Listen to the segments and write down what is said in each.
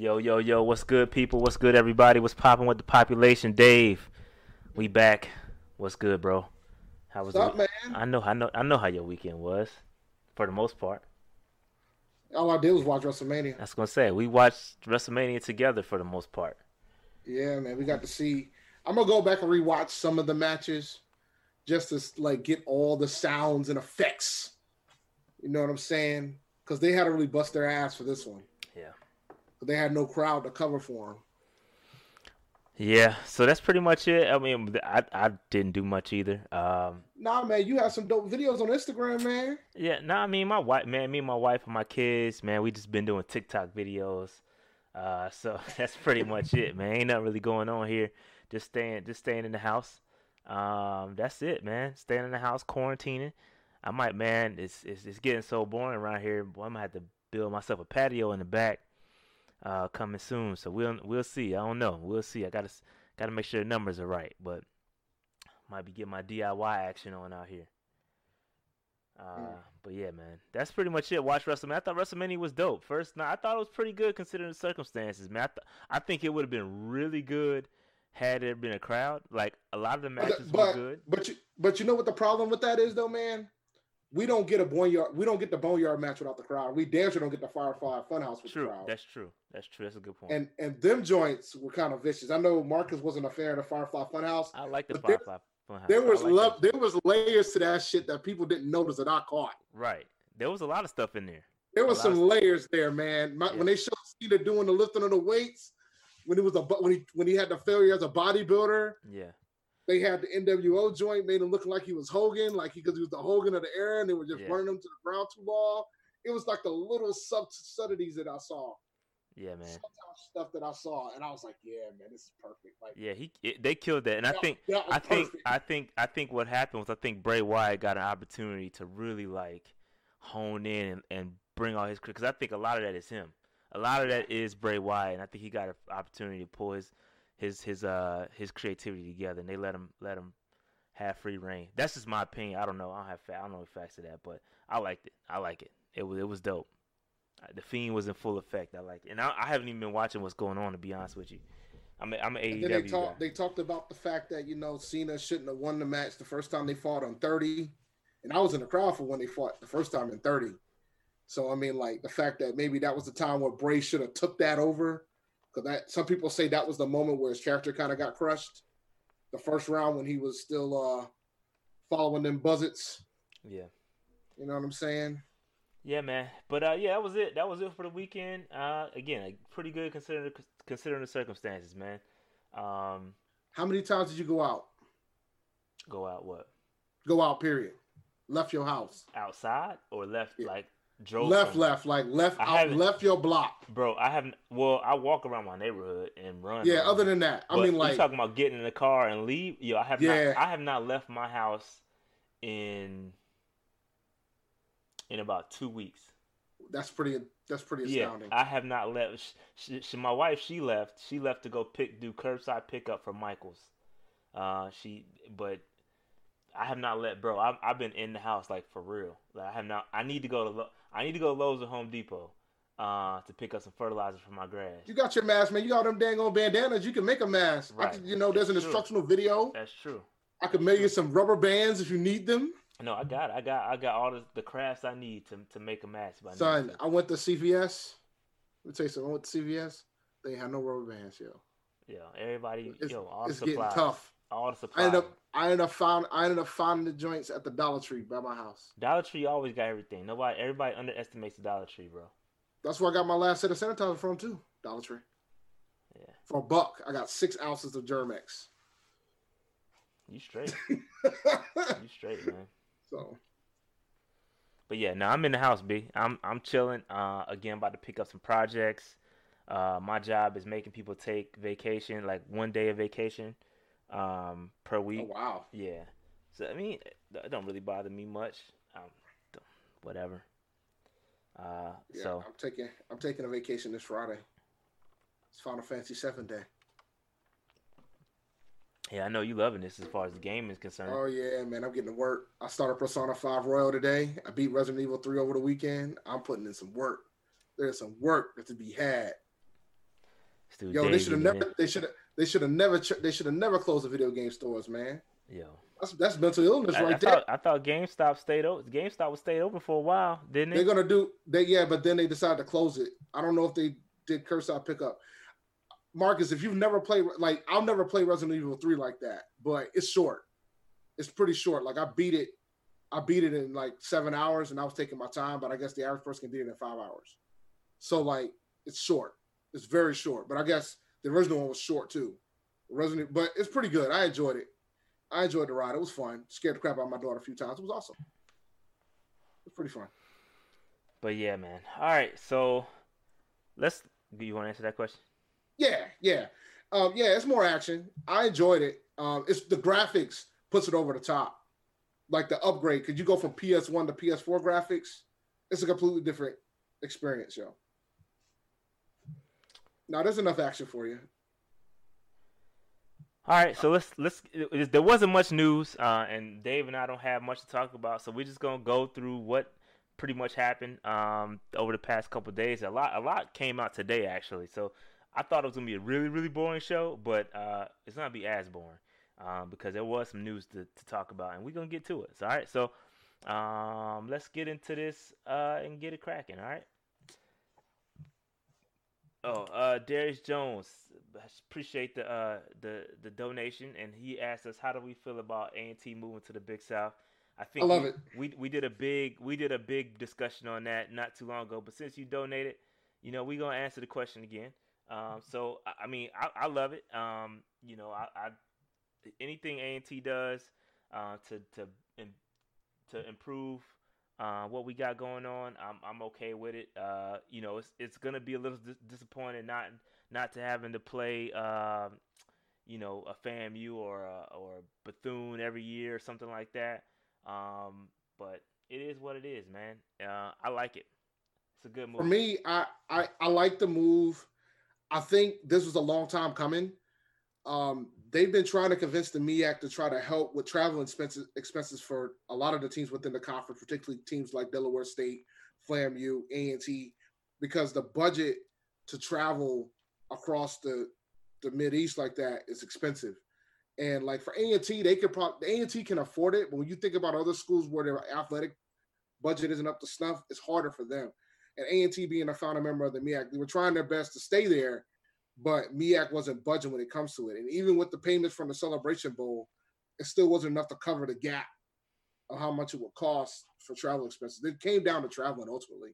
Yo, yo, yo, what's good, people? What's good, everybody? What's popping with the population? Dave, we back. What's good, bro? How was What's up, it? man? I know, I know, I know how your weekend was, for the most part. All I did was watch WrestleMania. I was gonna say we watched WrestleMania together for the most part. Yeah, man, we got to see. I'm gonna go back and rewatch some of the matches, just to like get all the sounds and effects. You know what I'm saying? Because they had to really bust their ass for this one. But they had no crowd to cover for them. Yeah, so that's pretty much it. I mean, I I didn't do much either. Um, Nah, man, you have some dope videos on Instagram, man. yeah, no, I mean, my wife, man, me and my wife and my kids, man, we just been doing TikTok videos. Uh, so that's pretty much it, man. Ain't nothing really going on here. Just staying, just staying in the house. Um, that's it, man. Staying in the house, quarantining. I might, man. It's it's, it's getting so boring around here. Boy, I'm gonna have to build myself a patio in the back. Uh, coming soon. So we'll we'll see. I don't know. We'll see. I gotta gotta make sure the numbers are right, but might be getting my DIY action on out here. Uh, Mm. but yeah, man, that's pretty much it. Watch WrestleMania. I thought WrestleMania was dope. First night, I thought it was pretty good considering the circumstances, man. I, th- I think it would have been really good had there been a crowd. Like a lot of the matches were but good. but you but you know what the problem with that is though, man. We don't get a boneyard. We don't get the boneyard match without the crowd. We damn sure don't get the Firefly Funhouse with True, the crowd. that's true. That's true. That's a good point. and and them joints were kind of vicious. I know Marcus wasn't a fan of the Firefly Funhouse. I like the but there- Firefly Funhouse. There was like love. There was layers to that shit that people didn't notice that I caught. Right. There was a lot of stuff in there. There was some layers there, man. My, Yeah. When they showed Cena doing the lifting of the weights, when he was a when he when he had the failure as a bodybuilder, Yeah. They had the NWO joint, made him look like he was Hogan, like he because he was the Hogan of the era, and they were just Yeah. running him to the ground too long. It was like the little subtleties that I saw, Yeah, man. stuff that I saw, and I was like, yeah, man, this is perfect. Like, Yeah, he it, they killed that, and I think I think perfect. I think I think what happened was I think Bray Wyatt got an opportunity to really like hone in and, and bring all his because I think a lot of that is him. A lot of that is Bray Wyatt, and I think he got an opportunity to pull his his his uh his creativity together, and they let him let him have free reign. That's just my opinion. I don't know. I don't have fa- I don't know the facts of that, but I liked it. I like it. It was it was dope. Uh, The fiend was in full effect. I like it, and I, I haven't even been watching what's going on to be honest with you. I'm a, I'm an AEW they guy. They talked about the fact that you know Cena shouldn't have won the match the first time they fought on thirty, and I was in the crowd for when they fought the first time in thirty. So I mean, like the fact that maybe that was the time where Bray should have took that over, because that some people say that was the moment where his character kind of got crushed, the first round when he was still uh following them buzzets. Yeah. You know what I'm saying? Yeah, man. But uh, yeah, that was it. That was it for the weekend. Uh, again, like, pretty good considering considering the circumstances, man. Um, How many times did you go out? go out what? Go out. Period. Left your house. Outside or left? Yeah. Like drove left, somewhere? left, like left I out, left your block. Bro, I haven't. Well, I walk around my neighborhood and run. Yeah. Other than that, I mean, like talking about getting in the car and leave? Yo, I have Yeah. not. I have not left my house in in about two weeks. that's pretty. That's pretty Yeah, astounding. I have not left. She, she, my wife, she left. She left to go pick do curbside pickup for Michaels. Uh, she, but I have not let, bro. I've, I've been in the house like for real. Like I have not. I need to go to. Lo- I need to go to Lowe's or Home Depot, uh, to pick up some fertilizer for my grass. you got your mask, man. You got them dang on bandanas. You can make a mask. I Right. could, you know, there's an That's true. instructional video. That's true. I could make you some rubber bands if you need them. No, I got, it. I got, I got all the, the crafts I need to to make a mask. By I Son, to. I went to CVS. Let me tell you something. I went to CVS. They had no rubber bands, yo. Yeah, everybody, It's, yo, all the it's getting supplies, tough. All the I supplies. ended up, I ended up found, I ended up finding the joints at the Dollar Tree by my house. Dollar Tree always got everything. Nobody, everybody underestimates the Dollar Tree, bro. That's where I got my last set of sanitizer from too. Dollar Tree Yeah, for a buck. I got six ounces of Germ-X. you straight, you straight, man. so But yeah, no, I'm in the house, B. I'm I'm chilling. Uh, again, about to pick up some projects. Uh, my job is making people take vacation, like one day of vacation, um, per oh week. wow. Yeah. So I mean, it don't really bother me much. Um, whatever. Uh, Yeah, so I'm taking I'm taking a vacation this Friday. It's Final Fantasy Seven day. yeah, I know you loving this as far as the game is concerned. Oh yeah, man, I'm getting to work. I started Persona 5 Royal today. I beat Resident Evil 3 over the weekend. I'm putting in some work. There's some work that to be had. Yo, they should have never. They should have. They should have never. ch- They should have never closed the video game stores, man. Yeah. That's that's mental illness I, right I there. thought I thought GameStop stayed open. GameStop was stayed open for a while, didn't it? They're gonna do. They yeah, but then they decided to close it. I don't know if they did curbside pickup. Marcus, if you've never played, like I'll never play Resident Evil three like that, but it's short. It's pretty short. Like I beat it. I beat it in like seven hours, and I was taking my time. But I guess the average person can beat it in five hours. So like it's short. It's very short. But I guess the original one was short too. Resident, but it's pretty good. I enjoyed it. I enjoyed the ride. It was fun. Scared the crap out of my daughter a few times. It was awesome. It was pretty fun. But yeah, man. All right, so let's. Do you want to answer that question? Yeah, yeah, um, yeah. It's more action. I enjoyed it. Um, it's the graphics puts it over the top, like the upgrade. Could you go from PS1 to PS4 graphics? It's a completely different experience, yo. Now there's enough action for you. All right, so let's let's. There wasn't much news, uh, and Dave and I don't have much to talk about, so we're just gonna go through what pretty much happened um, over the past couple days. A lot, a lot came out today actually. So I thought it was gonna be a really, really boring show, but uh, it's not gonna be as boring um, because there was some news to, to talk about, and we're gonna get to it. So, all right, so um, let's get into this uh, and get it cracking. All right. Oh, uh, Darius Jones, appreciate the uh the the donation, and he asked us how do we feel about A and T moving to the Big South. I think I love we, it. we we did a big we did a big discussion on that not too long ago. But since you donated, you know we gonna answer the question again. Um, so I, I mean I, I love it. Um, you know I, I anything A and T does uh, to to to improve uh, what we got going on, I'm I'm okay with it. Uh, you know, it's it's gonna be a little dis- disappointing not not to having to play, um, you know, a FAMU or a, or Bethune every year or something like that. Um, but it is what it is, man. Uh, I like it. It's a good move. For me, I, I I like the move. I think this was a long time coming. Um, they've been trying to convince the MEAC to try to help with travel expenses expenses for a lot of the teams within the conference, particularly teams like Delaware State, FAMU, A&T, because the budget to travel across the the Mid East like that is expensive. And like for A&T, they could probably A&T can afford it, but when you think about other schools where their athletic budget isn't up to snuff, it's harder for them and A&T being a founding member of the MEAC, they were trying their best to stay there, but MEAC wasn't budging when it comes to it. And even with the payments from the Celebration Bowl, it still wasn't enough to cover the gap of how much it would cost for travel expenses. It came down to traveling ultimately.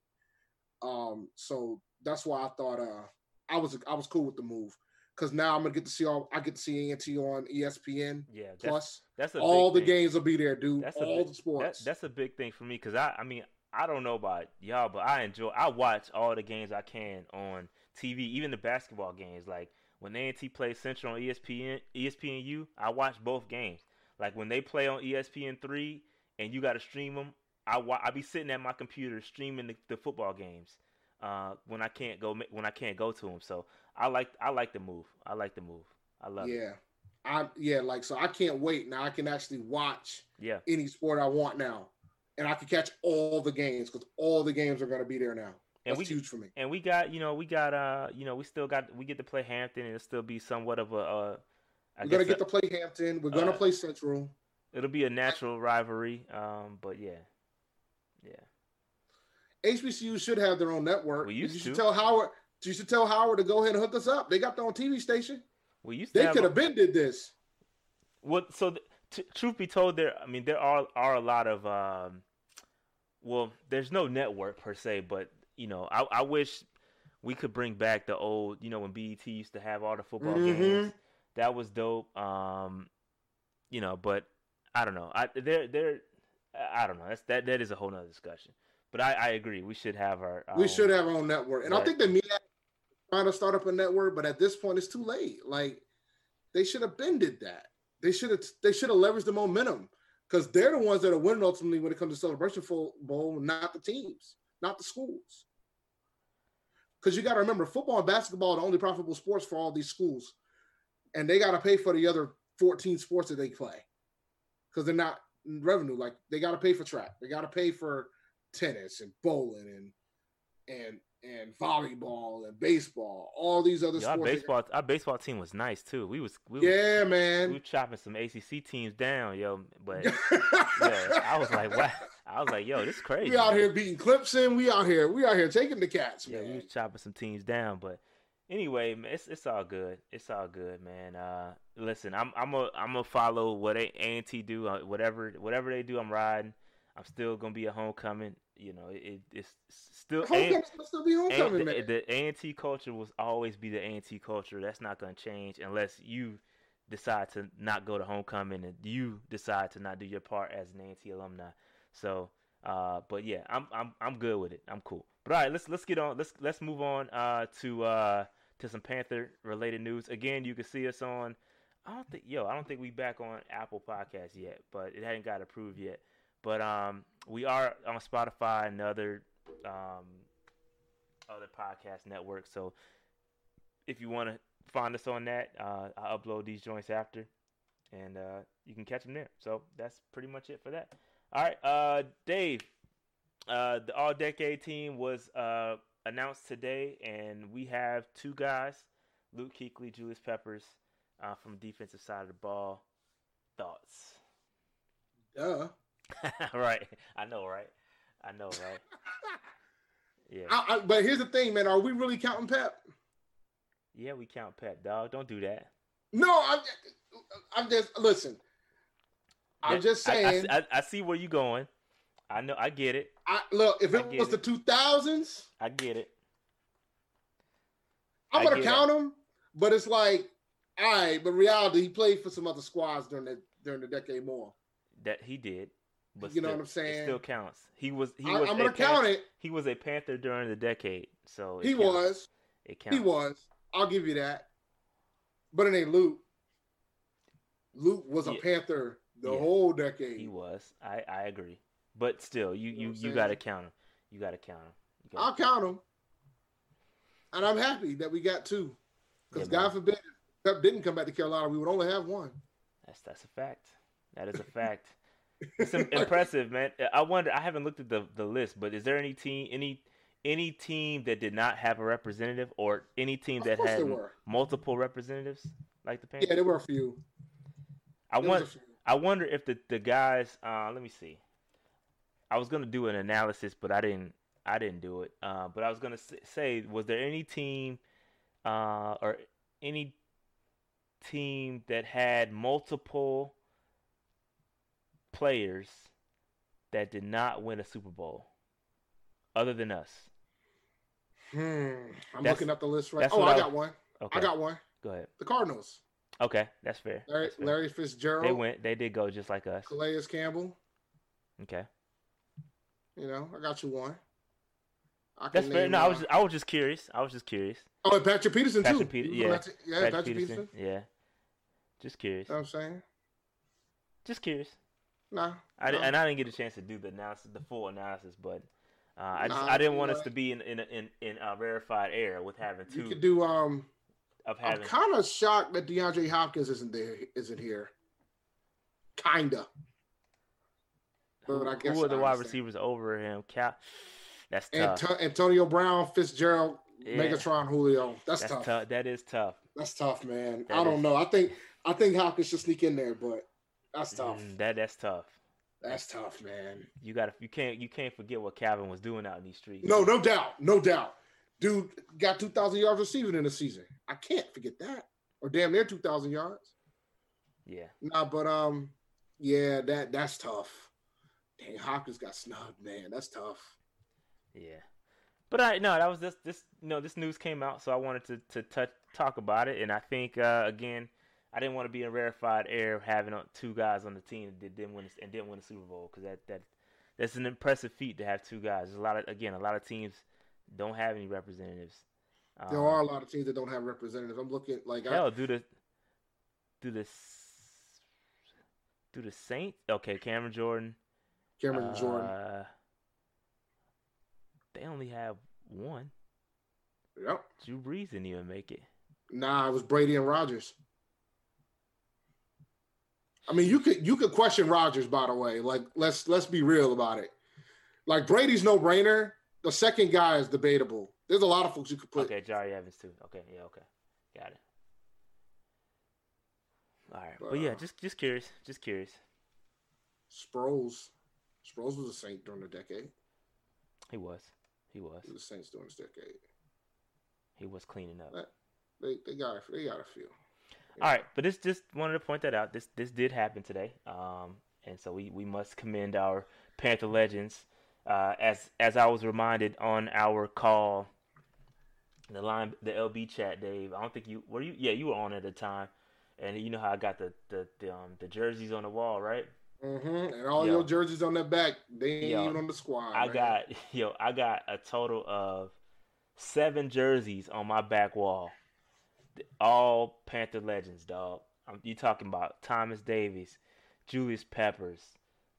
Um, so that's why I thought uh, I was I was cool with the move because now I'm gonna get to see all I get to see A&T on ESPN yeah, that's, plus. that's a All the thing. games will be there, dude. That's a all big- the sports. That, that's a big thing for me because I, I mean, I don't know about y'all, but I enjoy. I watch all the games I can on TV, even the basketball games. Like when A&T plays Central on ESPN, ESPNU, I watch both games. Like when they play on ESPN three, and you got to stream them. I wa- I be sitting at my computer streaming the, the football games uh, when I can't go when I can't go to them. So I like I like the move. I like the move. I love it. yeah. I yeah, like so I can't wait. Now I can actually watch Yeah. any sport I want now. And I can catch all the games because all the games are gonna be there now. And That's we huge for me. And we got, you know, we got, uh, you know, we still got, we get to play Hampton, and it'll still be somewhat of a, uh, I We're gonna get to play Hampton. We're gonna uh, play Central. it'll be a natural rivalry. Um, but yeah, yeah, HBCU should have their own network. We used you should to. tell Howard. You should tell Howard to go ahead and hook us up. They got their own TV station. we used to They could have been did this. What? So, th- t- truth be told, there. I mean, there are are a lot of. Um, well, there's no network per se, but you know, I, I wish we could bring back the old. You know, when BET used to have all the football Mhm. games. That was dope. Um, you know, but I don't know. I they're they're. I I don't know. That's that. That is a whole nother discussion. But I, I agree. We should have our. our We own- should have our own network. And I Right. think the media trying to start up a network, but at this point it's too late. Like they should have been did that. They should have they should have leveraged the momentum because they're the ones that are winning ultimately when it comes to celebration bowl, not the teams, not the schools. Because you got to remember, football and basketball are the only profitable sports for all these schools, and they got to pay for the other 14 sports that they play. Because they're not revenue. Like they got to pay for track, they got to pay for tennis and bowling and and and volleyball and baseball, all these other Yo, our sports. baseball, our baseball team was nice too. We was, we yeah, was, man. we were chopping some ACC teams down, yo. But yeah, I was like, wow. I was like, yo, this is crazy. we out man. here beating Clemson. We out here. We out here taking the cats, Yeah, man. we was chopping some teams down, but anyway, man, it's it's all good. It's all good, man. Uh, listen, I'm I'm a I'm gonna follow what A and T do. Uh, whatever whatever they do, I'm riding. I'm still gonna be a homecoming. You know, it, it's still A- Homecoming's supposed to be homecoming, the, man. the A and T culture will always be the A and T culture. That's not gonna change unless you decide to not go to homecoming and you decide to not do your part as an A and T alumni. So, uh, but yeah, I'm I'm I'm good with it. I'm cool. But all right, let's let's get on. Let's let's move on uh, to uh, to some Panther related news. Again, you can see us on. I don't think yo, I don't think we back on Apple Podcasts yet, but it hadn't got approved yet. But um, we are on Spotify and other um, other podcast networks. So if you want to find us on that, uh, I upload these joints after, and uh, you can catch them there. So that's pretty much it for that. All right, uh, Dave. Uh, the All Decade team was uh, announced today, and we have two guys: Luke Kuechly, Julius Peppers, uh, from defensive side of the ball. Thoughts? Duh. right. I know, right? I know, right? Yeah. I, I, but here's the thing, man. Are we really counting Pep? Yeah, we count Pep, dog. Don't do that. No, I'm. I'm just listen. I'm just I- I saying. I, I, see where you're going. I know. I get it. I, look, if it was it. the 2000s, I get it. I'm gonna count him. But it's like, all right. But reality, he played for some other squads during the during the decade more. That he did. But You know what I'm saying? It still counts. He was. He I, was. I'm gonna count it. He was a Panther during the decade. So He counts. was. It counts. He was. I'll give you that. But it ain't Luke. Luke was a Yeah. Panther the Yeah. whole decade. He was. I I agree. But still, you You you I'm you got to count him. You got to count him. I'll count him. And I'm happy that we got two. Because Yeah, man. God forbid if Pep didn't come back to Carolina, we would only have one. That's that's a fact. That is a fact. It's impressive, man. I wonder. I haven't looked at the, the list, but is there any team any any team that did not have a representative, or any team that had there m- were. multiple representatives like the Panthers? Yeah, there were a few. I There want. few. I wonder if the the guys. Uh, let me see. I was gonna do an analysis, but I didn't. I didn't do it. Uh, but I was gonna say, was there any team, uh, or any team that had multiple players that did not win a Super Bowl, other than us? Hmm. I'm That's- looking up the list right. Oh, I I got one. Okay, I got one. go ahead. The Cardinals. Okay, that's fair. Larry, That's fair. Larry Fitzgerald. They went. They did go just like us. Calais Campbell. Okay, You know, I got you one. I that's fair. No, I was just, I was just curious. I was just curious. Oh, and Patrick Peterson too. Peter- yeah. Patrick- yeah, Patrick, Patrick, Peterson. Peterson. Yeah. Just curious. You know what I'm saying? Just curious. Nah. I, no. and I didn't get a chance to do the analysis, the full analysis, but uh, I just Nah, I didn't want us to be in in in, in a rarefied air with having you could do um of I'm kind of shocked that DeAndre Hopkins isn't there, isn't here. Kinda. who, but I guess who are the I wide understand. receivers over him? Cap. That's tough. Antonio Brown, Fitzgerald, Yeah. Megatron, Julio. That's, That's tough. tough. That is tough. That's tough, man. That I don't is- know. I think I think Hopkins should sneak in there, but that's tough. Mm, that that's tough. That's tough, man. You got to you can't you can't forget what Calvin was doing out in these streets. No, no doubt, no doubt. Dude got two thousand yards receiving in the season. I can't forget that, or damn near two thousand yards. Yeah. Nah, but um, yeah, that that's tough. Dang, Hopkins got snubbed, man. That's tough. Yeah. But I no, that was just this you know, this news came out, so I wanted to to touch, talk about it and I think uh again, I didn't want to be in rarefied air having two guys on the team that didn't win and didn't win a Super Bowl cuz that that that's an impressive feat to have two guys. There's a lot of again, a lot of teams don't have any representatives. There Um, are a lot of teams that don't have representatives. I'm looking like I, Hell, do the do the do the Saints? Okay, Cameron Jordan. Cameron Jordan. uh, They only have one. Yep. Drew Brees didn't even make it. Nah, it was Brady and Rodgers. I mean, you could you could question Rodgers, by the way. Like, let's let's be real about it. Like Brady's no brainer. The second guy is debatable. There's a lot of folks you could put. Okay, Jahri Evans too. Okay, yeah, okay, got it. All right, but, but yeah, uh, just just curious, just curious. Sproles, Sproles was a Saint during the decade. He was, he was. He was a Saints during this decade. He was cleaning up. They they got they got a few. All right, but this just wanted to point that out. This this did happen today, um, and so we, we must commend our Panther legends. Uh, as as I was reminded on our call, the line the LB chat, Dave. I don't think you were you. Yeah, you were on at the time, and you know how I got the the the, um, the jerseys on the wall, right? Mm-hmm. And all yo, your jerseys on the back, they ain't yo, even on the squad. I man. got yo, I got a total of seven jerseys on my back wall all Panther legends, dog. I'm, you talking about Thomas Davis, Julius Peppers,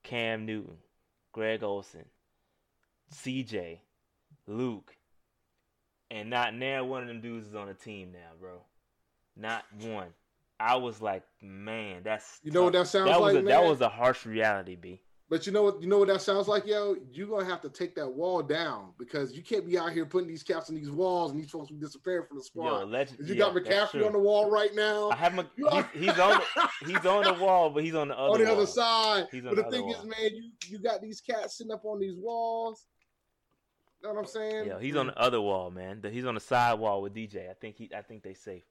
Cam Newton, Greg Olsen, CJ, Luke, and not now one of them dudes is on the team now, bro. Not one. I was like, man, that's you know tough. what that sounds that like. Was a, that was a harsh reality, B. But you know what? You know what that sounds like, yo. You're gonna have to take that wall down because you can't be out here putting these caps on these walls and these folks be disappearing from the squad. Yo, legend, you yeah, got McCaffrey on the wall right now. I have my, he's, he's, on the, he's on the wall, but he's on the other on the wall. other side. He's on but the, the thing wall. is, man, you you got these cats sitting up on these walls. You know what I'm saying? Yeah, he's on the other wall, man. He's on the side wall with DJ. I think he. I think they safe.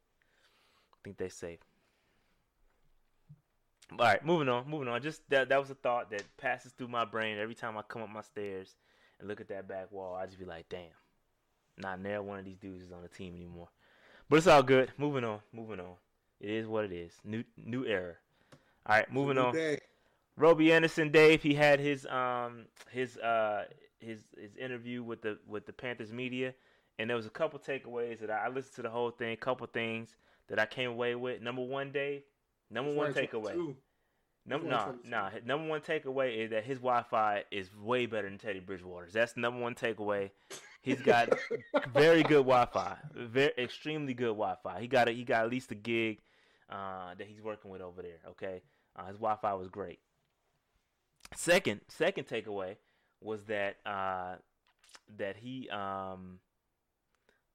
I think they safe. All right, moving on, moving on. Just that that was a thought that passes through my brain every time I come up my stairs and look at that back wall. I just be like, damn, not near one of these dudes is on the team anymore. But it's all good. Moving on, moving on. It is what it is. New new era. All right, moving on. Day. Robby Anderson, Dave. He had his um his uh his his interview with the with the Panthers media, and there was a couple takeaways that I, I listened to the whole thing. Couple things that I came away with. Number one, Dave Number one takeaway. Number no, no. Number one takeaway is that his Wi-Fi is way better than Teddy Bridgewater's. That's the number one takeaway. He's got very good Wi-Fi, very extremely good Wi-Fi. He got a, he got at least a gig uh, that he's working with over there. Okay, uh, his Wi-Fi was great. Second, second takeaway was that uh, that he um,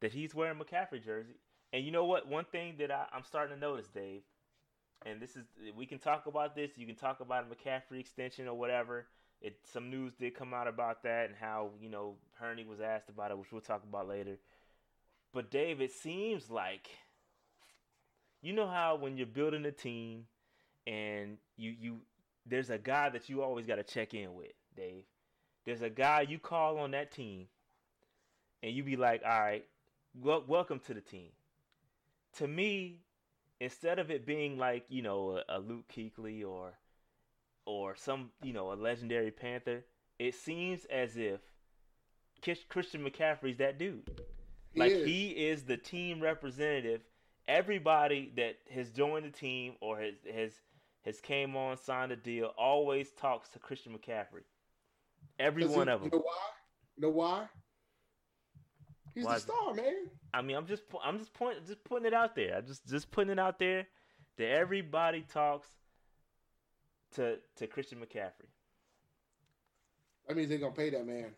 that he's wearing McCaffrey jersey. And you know what? One thing that I, I'm starting to notice, Dave, and this is we can talk about this. You can talk about a McCaffrey extension or whatever. It some news did come out about that and how you know Hurney was asked about it, which we'll talk about later. But Dave, it seems like you know how when you're building a team and you you there's a guy that you always got to check in with, Dave. There's a guy you call on that team, and you be like, "All right, welcome to the team." To me, instead of it being like you know a, a Luke Kuechly or or some you know a legendary Panther, it seems as if Christian McCaffrey's that dude. Like he is. he is the team representative. Everybody that has joined the team or has has has came on, signed a deal, always talks to Christian McCaffrey. Every one of them. You know why? You know why? He's Why, the star, man. I mean, I'm just I'm just point just putting it out there. I just just putting it out there that everybody talks to to Christian McCaffrey. That means they're gonna pay that man.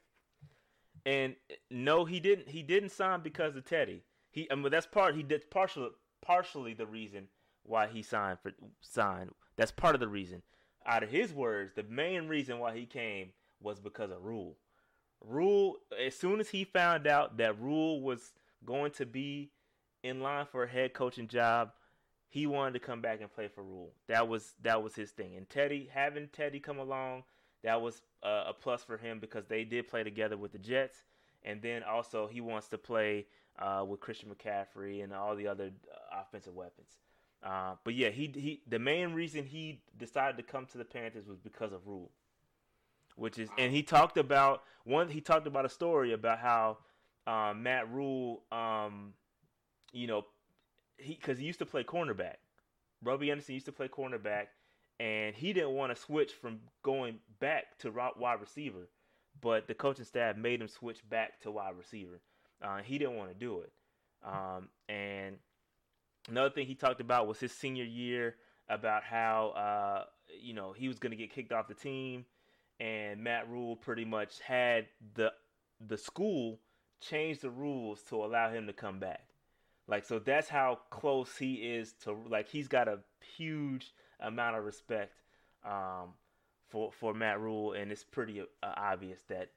And no, he didn't. He didn't sign because of Teddy. He, I mean, that's part. He did partially partially the reason why he signed for signed. That's part of the reason. Out of his words, the main reason why he came was because of Rhule. Rhule, as soon as he found out that Rhule was going to be in line for a head coaching job, he wanted to come back and play for Rhule. That was that was his thing. And Teddy, having Teddy come along, that was a, a plus for him because they did play together with the Jets. And then also he wants to play uh, with Christian McCaffrey and all the other uh, offensive weapons. Uh, but yeah, he he the main reason he decided to come to the Panthers was because of Rhule which is and he talked about one he talked about a story about how um, Matt Rhule um, you know he because he used to play cornerback. Robby Anderson used to play cornerback, and he didn't want to switch from going back to wide receiver, but the coaching staff made him switch back to wide receiver. Uh, he didn't want to do it, um, and another thing he talked about was his senior year about how uh, you know he was going to get kicked off the team and Matt Rhule pretty much had the the school change the rules to allow him to come back. Like so that's how close he is to like he's got a huge amount of respect um, for for Matt Rhule and it's pretty uh, obvious that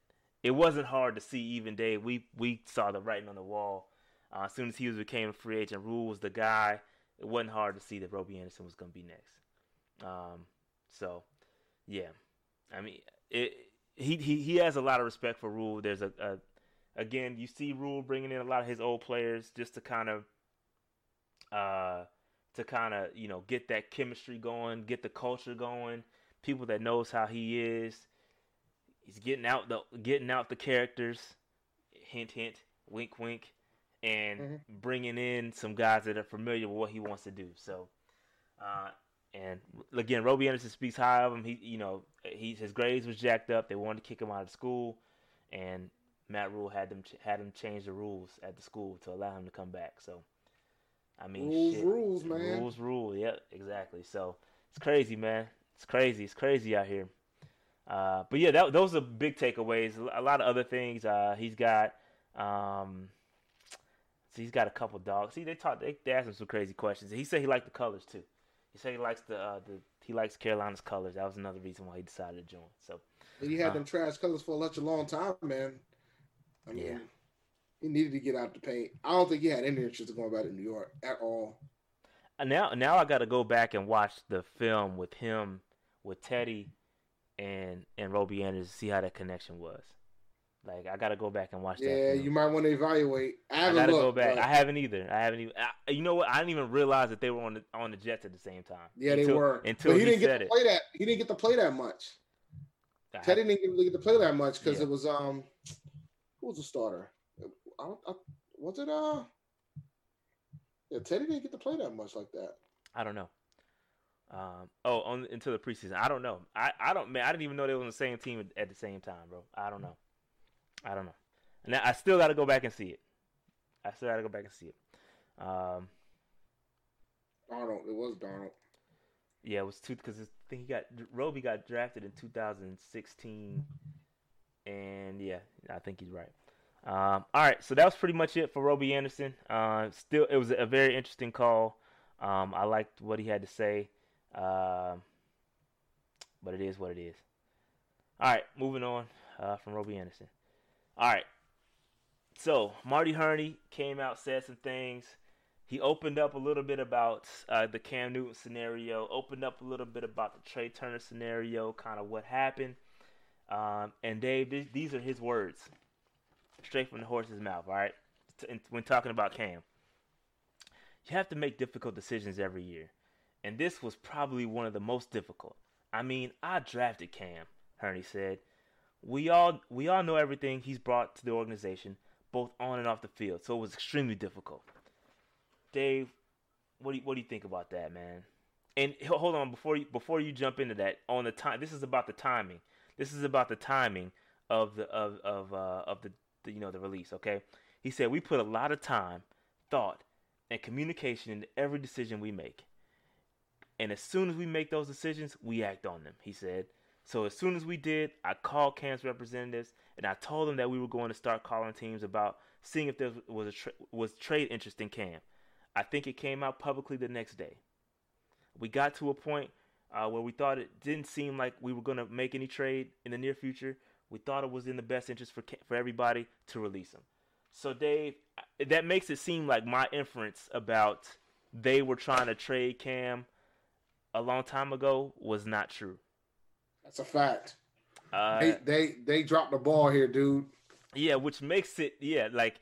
it wasn't hard to see. Even Dave, we we saw the writing on the wall. Uh, as soon as he was became a free agent, Rhule was the guy. It wasn't hard to see that Robby Anderson was going to be next. Um, so, yeah, I mean, it, he he he has a lot of respect for Rhule. There's a, a again, you see Rhule bringing in a lot of his old players just to kind of uh to kind of you know get that chemistry going, get the culture going. People that knows how he is. He's getting out the getting out the characters. Hint, hint, wink, wink, and mm-hmm. bringing in some guys that are familiar with what he wants to do. So, uh, and again, Robby Anderson speaks high of him. He, you know, he his grades was jacked up. They wanted to kick him out of school, and Matt Rhule had them had him change the rules at the school to allow him to come back. So, I mean, rules, shit. rules, man, rules, rule. Yep, exactly. So it's crazy, man. It's crazy. It's crazy out here. Uh, but yeah, that, those are big takeaways. A lot of other things. Uh, he's got, um, so he's got a couple dogs. See, they talked. They, they asked him some crazy questions. He said he liked the colors too. He said he likes the uh, the he likes Carolina's colors. That was another reason why he decided to join. So. he had uh, them trash colors for such a long time, man. I mean, yeah. he needed to get out the paint. I don't think he had any interest in going back to New York at all. And now, now I got to go back and watch the film with him, with Teddy, and and Robby Anderson to see how that connection was. Like I got to go back and watch yeah, that. Yeah, you might want to evaluate. I, I got to go back. I haven't either. I haven't even. I, you know what? I didn't even realize that they were on the on the Jets at the same time. Yeah, until, they were. Until but he, he didn't get to play that. He didn't get to play that much. Teddy didn't get to play that much because yeah. it was um who was the starter? I I, was it uh? Yeah, Teddy didn't get to play that much like that. I don't know. Um, oh, on into the preseason. I don't know. I, I don't man. I didn't even know they were on the same team at the same time, bro. I don't know. I don't know. And I still got to go back and see it. I still got to go back and see it. Um, Darnold. It was Donald. Yeah, it was two because I think he got Robby got drafted in 2016 and yeah, I think he's right. Um, all right, so that was pretty much it for Robby Anderson. Uh, still, it was a very interesting call. Um, I liked what he had to say, uh, but it is what it is. All right, moving on uh, from Robby Anderson. All right, so Marty Hurney came out, said some things. He opened up a little bit about uh, the Cam Newton scenario, opened up a little bit about the Trai Turner scenario, kind of what happened. Um, and Dave, th- these are his words, straight from the horse's mouth. All right, T- when talking about Cam, you have to make difficult decisions every year, and this was probably one of the most difficult. I mean, I drafted Cam. Hurney said, "We all we all know everything he's brought to the organization, both on and off the field. So it was extremely difficult." Dave, what do you, what do you think about that, man? And hold on before you before you jump into that on the time. This is about the timing. This is about the timing of the of of uh, of the, the you know the release. Okay, he said we put a lot of time, thought, and communication into every decision we make. And as soon as we make those decisions, we act on them. He said. So as soon as we did, I called Cam's representatives and I told them that we were going to start calling teams about seeing if there was a tra- was trade interest in Cam. I think it came out publicly the next day. We got to a point uh, where we thought it didn't seem like we were going to make any trade in the near future. We thought it was in the best interest for for everybody to release him. So Dave, that makes it seem like my inference about they were trying to trade Cam a long time ago was not true. That's a fact. Uh, they, they they dropped the ball here, dude. Yeah, which makes it yeah like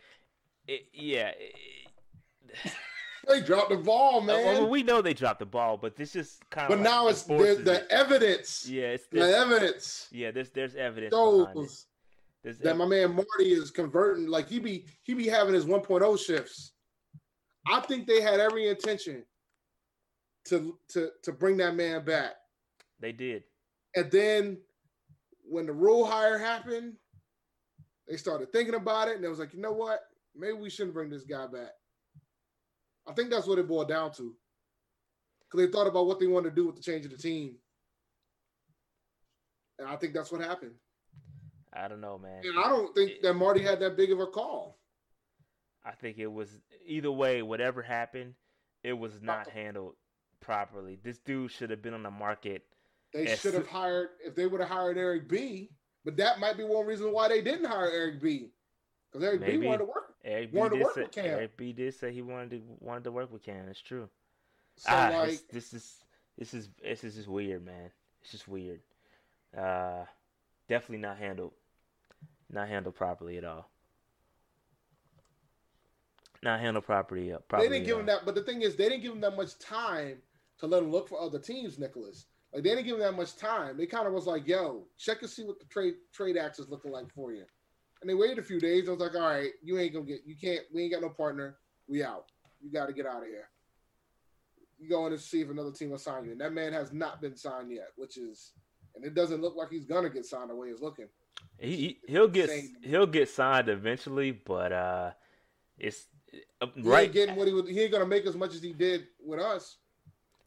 it, yeah. It, they dropped the ball, uh, man. Well, we know they dropped the ball, but this is kind of. But like now it's the, the evidence. Yeah, it's the evidence. Yeah, there's there's evidence. Shows that ev- my man Marty is converting. Like he be he be having his 1.0 shifts. I think they had every intention to to to bring that man back. They did. And then when the Rhule hire happened, they started thinking about it, and they was like, you know what? Maybe we shouldn't bring this guy back. I think that's what it boiled down to. Because they thought about what they wanted to do with the change of the team. And I think that's what happened. I don't know, man. And I don't think that Marty had that big of a call. I think it was either way. Whatever happened, it was not handled properly. This dude should have been on the market. They should have hired if they would have hired Eric B. But that might be one reason why they didn't hire Eric B. Because Eric Maybe. B wanted to work. Eric B. Wanted to work say, with Cam. Eric B. did say he wanted to wanted to work with Cam. It's true. So ah, like this is this is this is just weird, man. It's just weird. Uh, definitely not handled, not handled properly at all. Not handled properly. Uh, properly they didn't give him that, but the thing is, they didn't give him that much time to let him look for other teams, Nicholas. Like they didn't give him that much time. They kind of was like, "Yo, check and see what the trade trade acts is looking like for you." And they waited a few days. I was like, "All right, you ain't gonna get, you can't, we ain't got no partner. We out. You got to get out of here." You go in and see if another team will sign you, and that man has not been signed yet, which is, and it doesn't look like he's gonna get signed the way he's looking. He he'll get he'll get signed eventually, but uh, it's uh, right. Ain't getting what he was, he ain't gonna make as much as he did with us.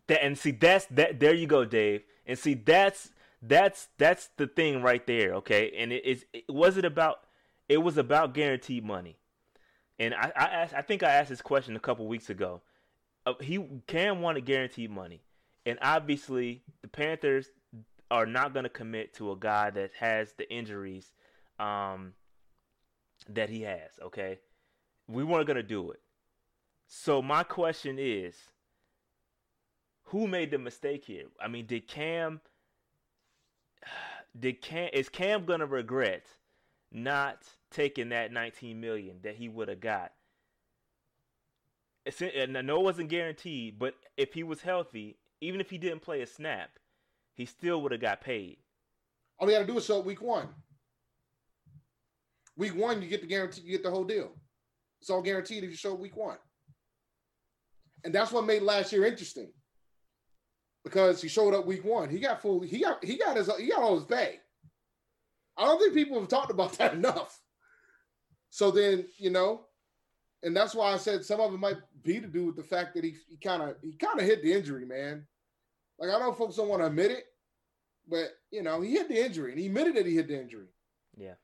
That and see that's that there you go, Dave. And see that's that's that's the thing right there, okay? And it is it, was it about it was about guaranteed money. And I I asked I think I asked this question a couple weeks ago. Uh, he Cam wanted guaranteed money. And obviously the Panthers are not going to commit to a guy that has the injuries um, that he has, okay? We weren't going to do it. So my question is who made the mistake here? I mean, did Cam did Cam is Cam gonna regret not taking that 19 million that he would have got? And I know it wasn't guaranteed, but if he was healthy, even if he didn't play a snap, he still would have got paid. All he had to do is show week one. Week one, you get the guarantee, you get the whole deal. It's all guaranteed if you show week one. And that's what made last year interesting because he showed up week one. He got full. He got he got his he got all his pay. I don't think people have talked about that enough. So then you know, and that's why I said some of it might be to do with the fact that he he kind of he kind of hit the injury, man. Like I know folks don't want to admit it, but you know he hit the injury and he admitted that he hit the injury. Yeah.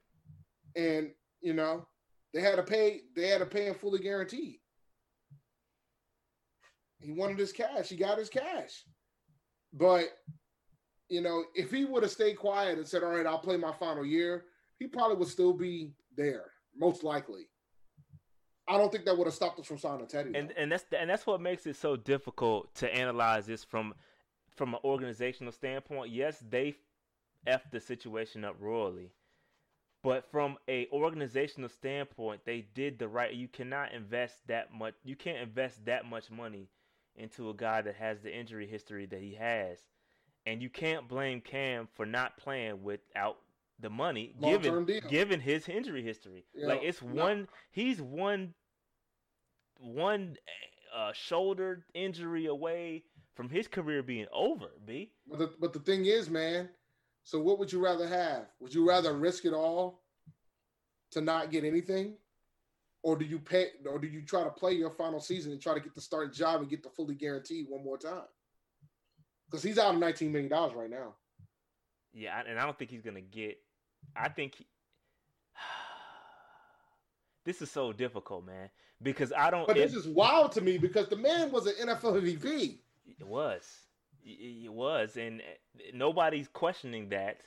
And you know they had to pay they had to pay him fully guaranteed. He wanted his cash. He got his cash. But you know, if he would have stayed quiet and said, "All right, I'll play my final year," he probably would still be there, most likely. I don't think that would have stopped us from signing Teddy. And and that's and that's what makes it so difficult to analyze this from from an organizational standpoint. Yes, they f the situation up royally, but from a organizational standpoint, they did the right. You cannot invest that much. You can't invest that much money into a guy that has the injury history that he has. And you can't blame Cam for not playing without the money given given his injury history. Yeah, like it's no. one he's one one uh, shoulder injury away from his career being over, B. But the, but the thing is, man, so what would you rather have? Would you rather risk it all to not get anything or do you pay or do you try to play your final season and try to get the starting job and get the fully guaranteed one more time? Because he's out of nineteen million dollars right now. Yeah, and I don't think he's gonna get. I think he, this is so difficult, man, because I don't. But it, this is wild to me because the man was an NFL MVP. It was, it was, and eh, nobody's questioning that.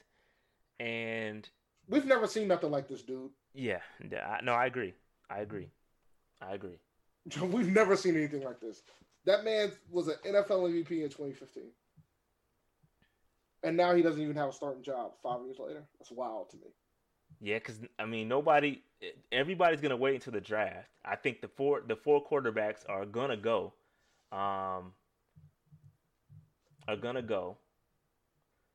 And we've never seen nothing like this, dude. Yeah, no, I agree. I agree. I agree. We've never seen anything like this. That man was an NFL MVP in 2015. And now he doesn't even have a starting job five years later. That's wild to me. Yeah, because I mean, nobody, everybody's gonna wait until the draft. I think the four, the four quarterbacks are gonna go, um, are gonna go.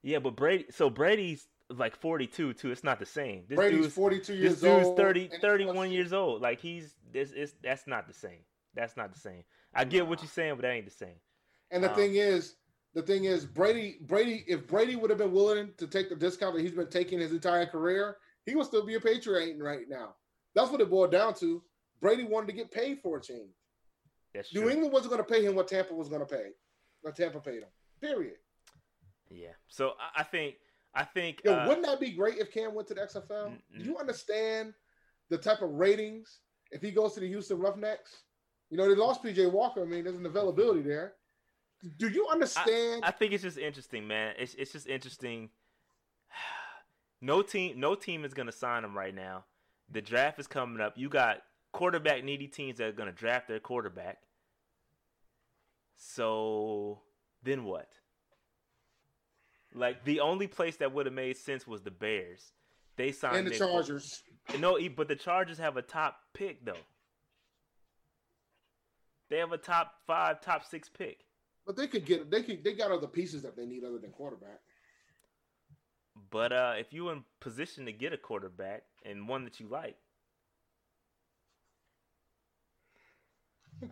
Yeah, but Brady. So Brady's like 42 too. It's not the same. This Brady's dude's 42 years this dude's 30, 31 years old. Like he's this is that's not the same. That's not the same. I get what you're saying, but that ain't the same. And the um, thing is, the thing is, Brady, Brady, if Brady would have been willing to take the discount that he's been taking his entire career, he would still be a Patriot right now. That's what it boiled down to. Brady wanted to get paid for a change. That's New true. England wasn't going to pay him what Tampa was going to pay. What Tampa paid him. Period. Yeah. So I think I think. Yo, uh, wouldn't that be great if Cam went to the XFL? Do you understand the type of ratings if he goes to the Houston Roughnecks? You know, they lost PJ Walker. I mean, there's an availability there. Do you understand? I think it's just interesting, man. It's it's just interesting. No team, no team is gonna sign him right now. The draft is coming up. You got quarterback needy teams that are gonna draft their quarterback. So then what? Like the only place that would have made sense was the Bears. They signed and the Nick- Chargers. No, but the Chargers have a top pick though. They have a top five, top six pick. But they could get they could they got other pieces that they need other than quarterback. But uh, if you're in position to get a quarterback and one that you like,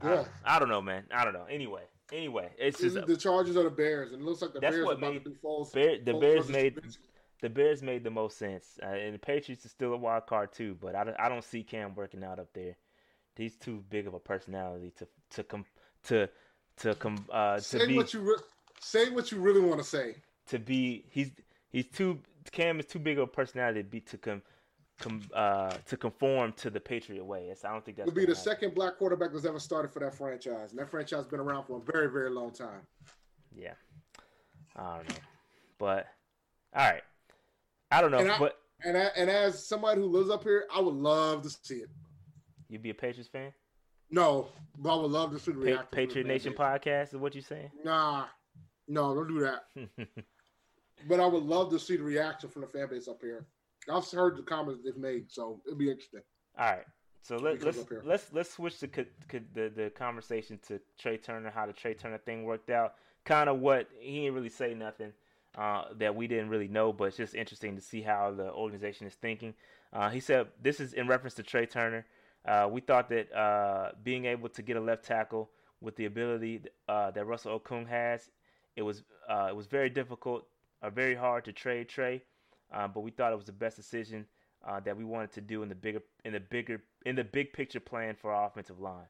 Yeah. I, I don't know, man. I don't know. Anyway, anyway, it's just the Chargers are the Bears, and it looks like the Bears are about made to do Foles. Bear, the Foles Bears made the Bears made the most sense, uh, and the Patriots is still a wild card too. But I, don't- I don't see Cam working out up there. He's too big of a personality to to come to to come uh, to Say be what you re- say what you really want to say. to be he's he's too Cam is too big of a personality to be to come com, uh, to conform to the Patriot way. It's, I don't think that's He'll be the happen. second black quarterback that's ever started for that franchise, and that franchise has been around for a very, very long time. Yeah. I don't know. But all right. I don't know, And I- but And I, and as somebody who lives up here, I would love to see it. You'd be a Patriots fan? No, but I would love to see the Pa- reaction. from the Patriot Nation podcast is what you saying? Nah, no, don't do that. But I would love to see the reaction from the fan base up here. I've heard the comments they've made, so it'll be interesting. all right. So let, comes let's let's let's switch the, the the conversation to Trai Turner, how the Trai Turner thing worked out. Kind of what he didn't really say nothing uh, that we didn't really know, but it's just interesting to see how the organization is thinking. Uh, he said this is in reference to Trai Turner. Uh, we thought that uh, being able to get a left tackle with the ability uh, that Russell Okung has, it was uh, it was very difficult, uh, very hard to trade Trai, uh, but we thought it was the best decision uh, that we wanted to do in the bigger in the bigger in the big picture plan for our offensive line.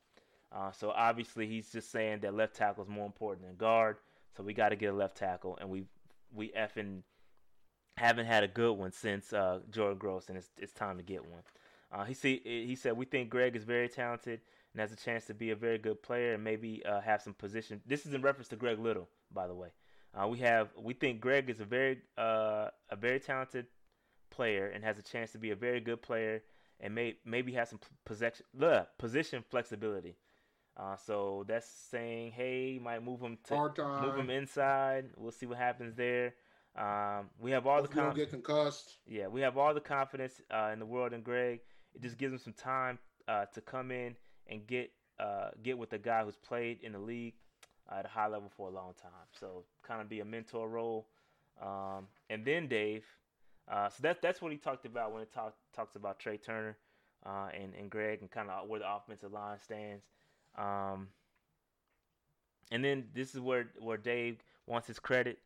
Uh, so obviously he's just saying that left tackle is more important than guard. So we got to get a left tackle, and we we effing haven't had a good one since uh, Jordan Gross, and it's it's time to get one. Uh, he see he said we think Greg is very talented and has a chance to be a very good player and maybe uh, have some position. This is in reference to Greg Little, by the way. Uh, we have we think Greg is a very uh, a very talented player and has a chance to be a very good player and may maybe has some possession the position flexibility. Uh, so that's saying, hey, might move him to move him inside. We'll see what happens there. Um, we have all Hope the don't get concussed. yeah, we have all the confidence uh, in the world in Greg. It just gives him some time uh, to come in and get uh, get with a guy who's played in the league uh, at a high level for a long time. So kind of be a mentor role. Um, and then Dave, uh, so that's that's what he talked about when he talk, talks about Trai Turner uh, and and Greg and kind of where the offensive line stands. Um, and then this is where where Dave wants his credit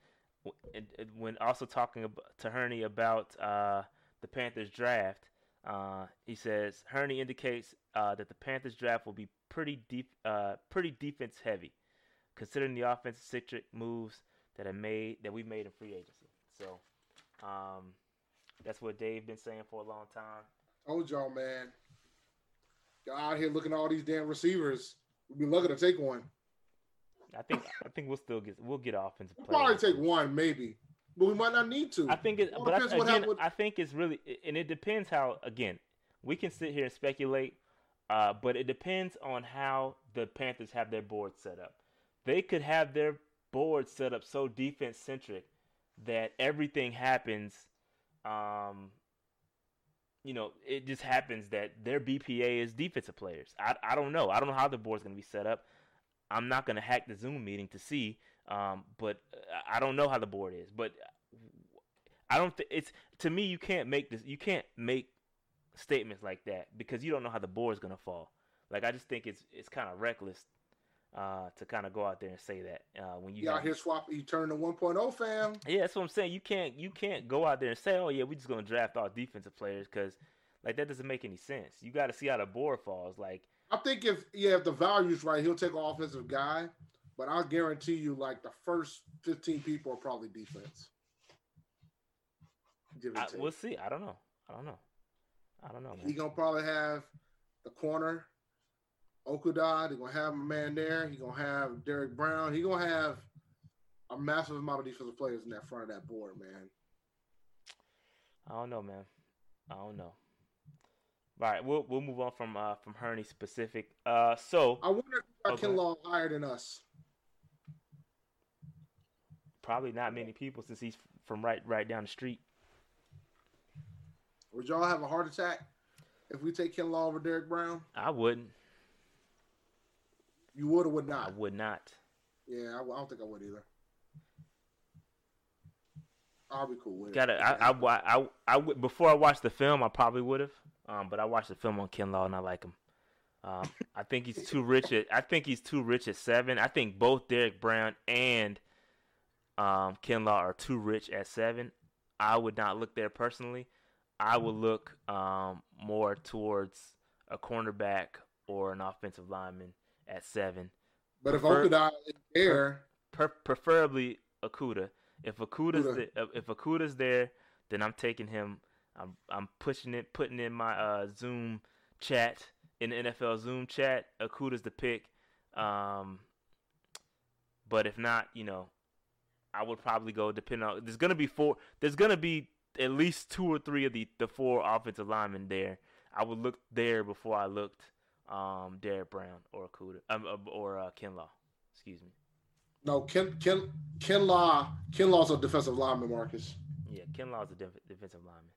when also talking to Hurney about uh, the Panthers draft. Uh, he says Hurney indicates uh, that the Panthers draft will be pretty deep, uh, pretty defense heavy, considering the offensive centric moves that have made that we made in free agency. So um, that's what Dave been saying for a long time. Told y'all, man. Y'all out here looking at all these damn receivers. We'd be lucky to take one. I think I think we'll still get we'll get offensive We'll probably take one, maybe. But we might not need to. I think it, All but I, again, with- I think it's really, and it depends how. Again, we can sit here and speculate, uh, but it depends on how the Panthers have their board set up. They could have their board set up so defense centric that everything happens. Um, you know, it just happens that their BPA is defensive players. I, I don't know. I don't know how the board's going to be set up. I'm not going to hack the Zoom meeting to see, um, but uh, I don't know how the board is. But I don't. Th- it's to me, you can't make this. You can't make statements like that because you don't know how the board is going to fall. Like I just think it's it's kind of reckless uh, to kind of go out there and say that uh, when you You out here swapping, you turn to 1.0, fam. yeah, that's what I'm saying. You can't you can't go out there and say, "Oh yeah, we're just gonna draft all defensive players," because like that doesn't make any sense. You got to see how the board falls. Like I think if yeah, if the value's right, he'll take an offensive guy. But I'll guarantee you, like the first 15 people are probably defense. I, we'll see. I don't know. I don't know. I don't know, man. He gonna probably have the corner, Okudah. He gonna have my man there. He gonna have Derrick Brown. He gonna have a massive amount of defensive players in that front of that board, man. I don't know, man. I don't know. All right, we'll we'll move on from uh from Hurney specific. Uh, so I wonder if Oh, got go ahead. Kinlaw higher than us. probably not many people since he's from right right down the street. Would y'all have a heart attack if we take Kinlaw over Derrick Brown? I wouldn't. You would or would not? I would not. Yeah, I, I don't think I would either. I'll be cool with it. Got to I, I, I, I would before I watched the film, I probably would have. Um, but I watched the film on Kinlaw and I like him. Um, I think he's too rich at. I think he's too rich at seven. I think both Derrick Brown and um, Kinlaw are too rich at seven. I would not look there personally. I would look um, more towards a cornerback or an offensive lineman at seven. But if prefer- Okudah is there, per- preferably Okudah. If Okudah's Okudah. the, if Okudah's there, then I'm taking him. I'm I'm pushing it, putting in my uh, Zoom chat in the NFL Zoom chat. Okudah's the pick. Um, but if not, you know, I would probably go depending on. There's gonna be four. There's gonna be at least two or three of the the four offensive linemen there. I would look there before I looked um Derrick Brown or Okudah um, uh, or uh, Kinlaw. Excuse me. no, Ken Ken Kinlaw Kinlaw's a defensive lineman, Marcus. Yeah, Kinlaw's a def- defensive lineman.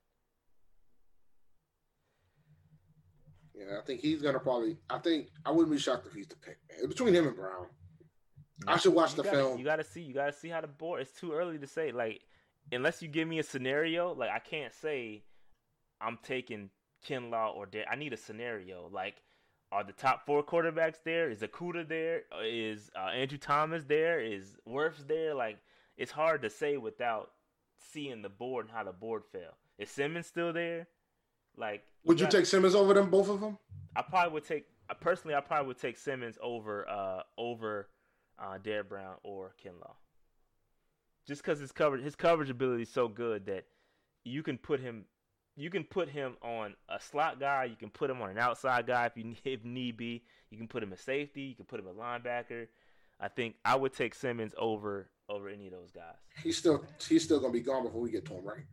Yeah, I think he's gonna probably. I think I wouldn't be shocked if he's the pick. Man. Between him and Brown. I should watch the gotta, film. You gotta see. You gotta see how the board. It's too early to say. Like, unless you give me a scenario, like I can't say I'm taking Kinlaw or Dar- I need a scenario. Like, are the top four quarterbacks there? Is Okudah there? Is Uh, Andrew Thomas there? Is Wirfs there? Like, it's hard to say without seeing the board and how the board fell. Is Simmons still there? Like, Would you got- take Simmons over them, both of them? I probably would take uh, personally. I probably would take Simmons over uh over uh Derrick Brown or Kinlaw. Just because his coverage his coverage ability is so good that you can put him you can put him on a slot guy. You can put him on an outside guy if you if need be. You can put him a safety. You can put him a linebacker. I think I would take Simmons over over any of those guys. He's still he's still gonna be gone before we get to him, right?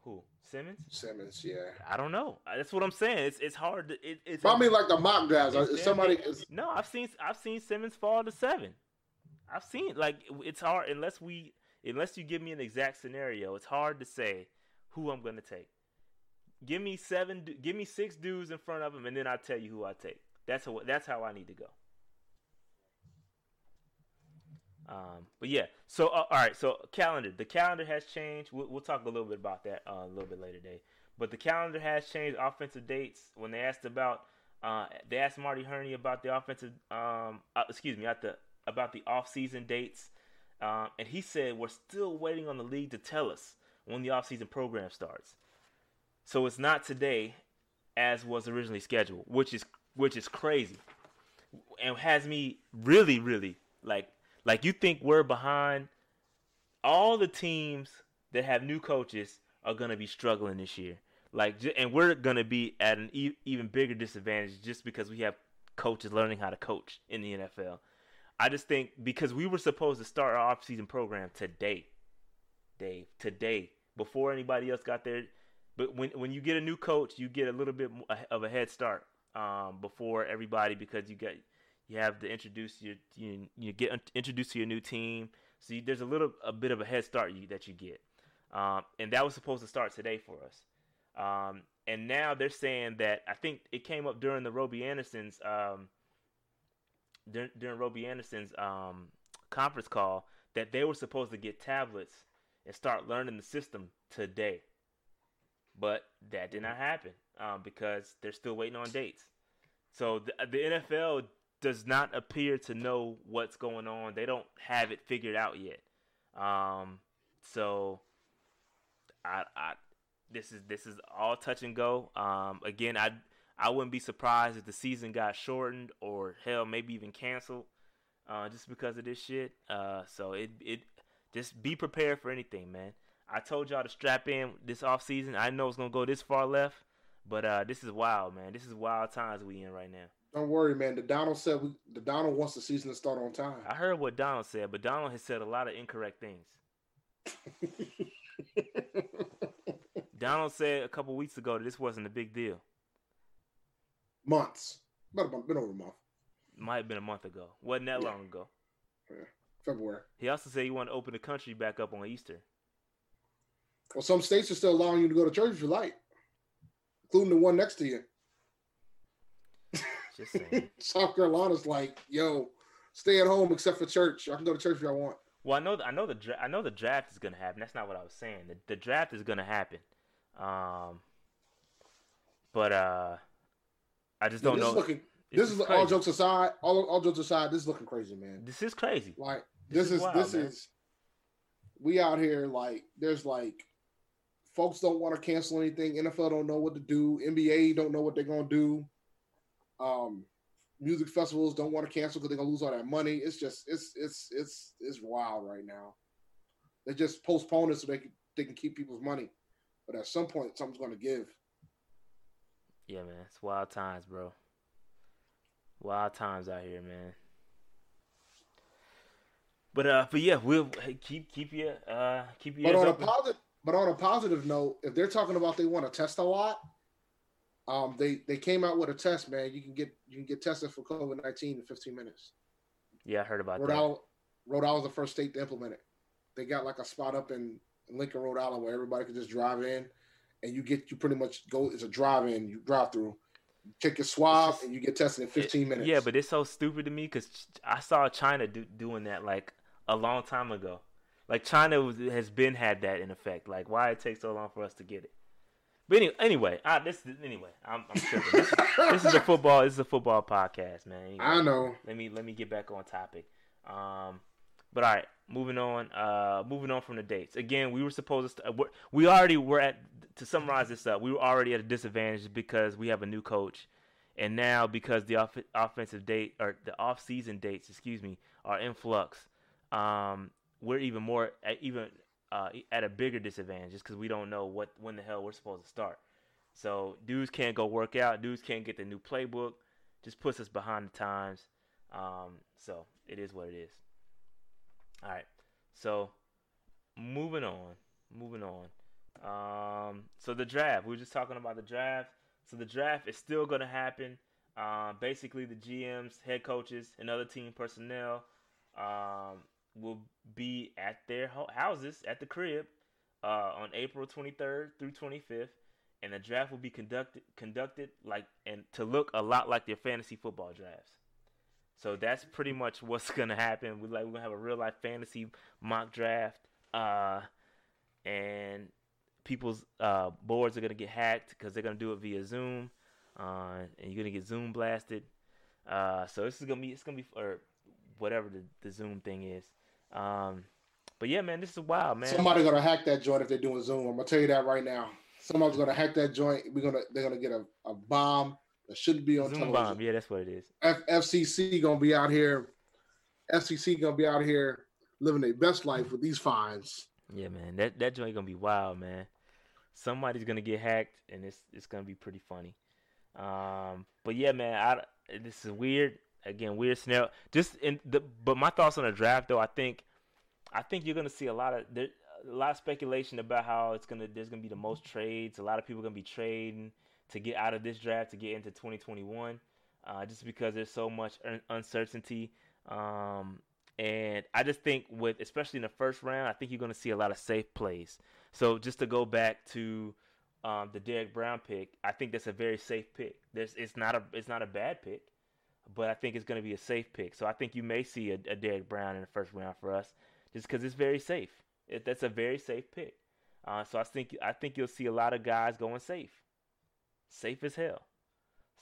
Who Simmons? Simmons, yeah. I don't know. Uh, that's what I'm saying. It's it's hard. To, it, it's I mean, like the mock drafts. It's uh, If somebody is No, I've seen I've seen Simmons fall to seven. I've seen like it's hard unless we unless you give me an exact scenario. It's hard to say who I'm gonna take. Give me seven. Give me six dudes in front of him, and then I'll tell you who I take. That's how that's how I need to go. Um, but yeah, so uh, all right, so calendar. The calendar has changed. We'll, we'll talk a little bit about that uh, a little bit later today. But the calendar has changed. Offensive dates. When they asked about, uh, they asked Marty Hurney about the offensive. Um, uh, excuse me, at the about the off-season dates, um, and he said we're still waiting on the league to tell us when the off-season program starts. So it's not today, as was originally scheduled, which is which is crazy, and has me really, really like like you think we're behind. All the teams that have new coaches are gonna be struggling this year. Like, and we're gonna be at an e- even bigger disadvantage just because we have coaches learning how to coach in the NFL. I just think because we were supposed to start our offseason program today, Dave, today, before anybody else got there. But when when you get a new coach, you get a little bit of a head start um, before everybody because you get you have to introduce your you, you get introduced to your new team. So you, there's a little a bit of a head start you, that you get, um, and that was supposed to start today for us. Um, and now they're saying that I think it came up during the Robby Anderson's um, during, during Robby Anderson's um, conference call that they were supposed to get tablets and start learning the system today, but that did not happen um, because they're still waiting on dates. So the, the NFL does not appear to know what's going on. They don't have it figured out yet. Um, so I, I this is this is all touch and go. Um, again, I I wouldn't be surprised if the season got shortened or hell maybe even canceled, uh, just because of this shit. Uh, so it it just be prepared for anything, man. I told y'all to strap in this off season. I know it's gonna go this far left, but uh, this is wild, man. This is wild times we in right now. Don't worry, man. The Donald said we, the Donald wants the season to start on time. I heard what Donald said, but Donald has said a lot of incorrect things. Donald said a couple weeks ago that this wasn't a big deal. Months, but been over a month. Might have been a month ago. Wasn't that yeah. long ago. Yeah. February. He also said he wanted to open the country back up on Easter. Well, some states are still allowing you to go to church if you like, including the one next to you. Just saying. South Carolina's like, yo, stay at home except for church. I can go to church if I want. Well, I know, I know the, dra- I know the draft is gonna happen. That's not what I was saying. The, the draft is gonna happen. Um, but uh, I just don't yeah, know. Is looking, this is, is all jokes aside. All, all jokes aside, this is looking crazy, man. This is crazy. Like this, this is, wild, this man. is. We out here like there's like folks don't want to cancel anything. NFL don't know what to do. NBA don't know what they're gonna do. Um, music festivals don't want to cancel because they're gonna lose all that money. It's just it's it's it's it's wild right now. They just postpone it so they can they can keep people's money, but at some point something's gonna give. Yeah, man, it's wild times, bro. Wild times out here, man. But uh, but yeah, we'll keep keep you uh keep you. But on open. a positive, but on a positive note, if they're talking about they want to test a lot, um, they they came out with a test, man. You can get you can get tested for COVID nineteen in fifteen minutes. Yeah, I heard about that. Rhode that. Island, Rhode Island's the first state to implement it. They got like a spot up in Lincoln, Rhode Island, where everybody could just drive in, and you get you pretty much go. It's a drive in, you drive through, take your swab, and you get tested in fifteen minutes. Yeah, but it's so stupid to me because I saw China do, doing that like a long time ago. Like China was, has been had that in effect. Like why it takes so long for us to get it? But anyway, anyway, I, this anyway, I'm, I'm tripping. This, this, is a football. This is a football podcast, man. Anyway, I know. Let me let me get back on topic. Um, but all right, moving on. Uh, moving on from the dates. Again, we were supposed to. Uh, we already were at. To summarize this up, we were already at a disadvantage because we have a new coach, and now because the off- offensive date or the off-season dates, excuse me, are in flux. Um, we're even more even uh, at a bigger disadvantage just because we don't know what when the hell we're supposed to start. So dudes can't go work out. Dudes can't get the new playbook. Just puts us behind the times. Um, so it is what it is. All right. So moving on. Moving on. Um, so the draft. We were just talking about the draft. So the draft is still going to happen. Uh, basically, the GMs, head coaches, and other team personnel um, will be at their houses at the crib uh, on April 23rd through 25th, and the draft will be conducted conducted like and to look a lot like their fantasy football drafts. So that's pretty much what's gonna happen. We like we're gonna have a real life fantasy mock draft, uh, and people's uh, boards are gonna get hacked because they're gonna do it via Zoom, uh, and you're gonna get Zoom blasted. Uh, so this is gonna be it's gonna be or whatever the, the Zoom thing is. Um, but yeah, man, this is wild, man. Somebody gonna hack that joint if they're doing Zoom. I'm gonna tell you that right now. Somebody's gonna hack that joint. We're gonna they're gonna get a, a bomb that shouldn't be on Zoom television. bomb. Yeah, that's what it is. F- FCC gonna be out here. FCC gonna be out here living their best life with these fines. Yeah, man, that that joint gonna be wild, man. Somebody's gonna get hacked, and it's it's gonna be pretty funny. Um, but yeah, man, I this is weird again, weird scenario. Just in the but my thoughts on the draft though, I think I think you're gonna see a lot of there, a lot of speculation about how it's gonna there's gonna be the most trades. A lot of people gonna be trading to get out of this draft to get into 2021, uh, just because there's so much un- uncertainty. Um, and I just think with especially in the first round, I think you're gonna see a lot of safe plays. So just to go back to um, the Derrick Brown pick, I think that's a very safe pick. There's it's not a it's not a bad pick but I think it's going to be a safe pick. So I think you may see a, a Derrick Brown in the first round for us, just because it's very safe. It, that's a very safe pick. Uh, so I think I think you'll see a lot of guys going safe, safe as hell.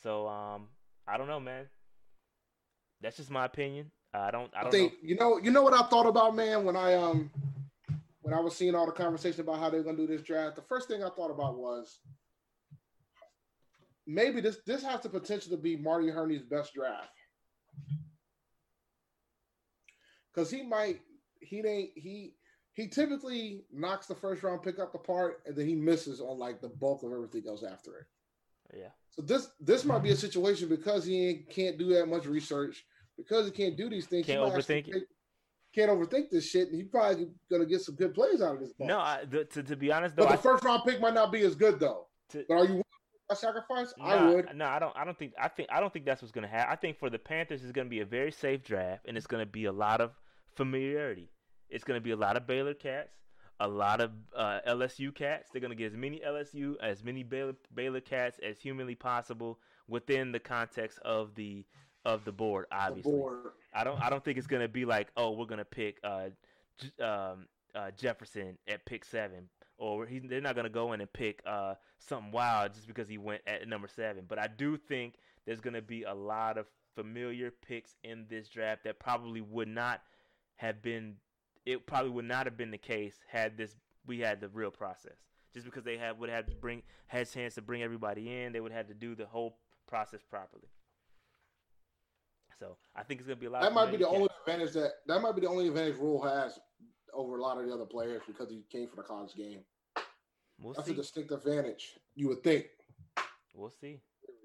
So um, I don't know, man. That's just my opinion. Uh, I don't. I don't I think know. you know. You know what I thought about, man, when I um when I was seeing all the conversation about how they were gonna do this draft. The first thing I thought about was maybe this this has the potential to be Marty Hurney's best draft. Cause he might he ain't he he typically knocks the first round pick up the part, and then he misses on like the bulk of everything else after it. Yeah. So this this might be a situation because he can't do that much research because he can't do these things. Can't overthink it. Can't overthink this shit, and he's probably gonna get some good plays out of this. No, I, the, to to be honest though, but the I, first round pick might not be as good though. To, but are you a sacrifice? Nah, I would. No, I don't. I don't think. I think. I don't think that's what's gonna happen. I think for the Panthers, it's gonna be a very safe draft, and it's gonna be a lot of familiarity. It's gonna be a lot of Baylor cats, a lot of uh, LSU cats. They're gonna get as many LSU as many Baylor Baylor cats as humanly possible within the context of the of the board. Obviously, the board. I don't. I don't think it's gonna be like, oh, we're gonna pick uh, um, uh, Jefferson at pick seven, or he, they're not gonna go in and pick uh, something wild just because he went at number seven. But I do think there's gonna be a lot of familiar picks in this draft that probably would not have been. It probably would not have been the case had this we had the real process. Just because they had would have to bring had a chance to bring everybody in, they would have to do the whole process properly. So I think it's gonna be a lot. That might be the only advantage that that might be the only advantage Rhule has over a lot of the other players because he came from the college game. We'll That's see. a distinct advantage. You would think. We'll see.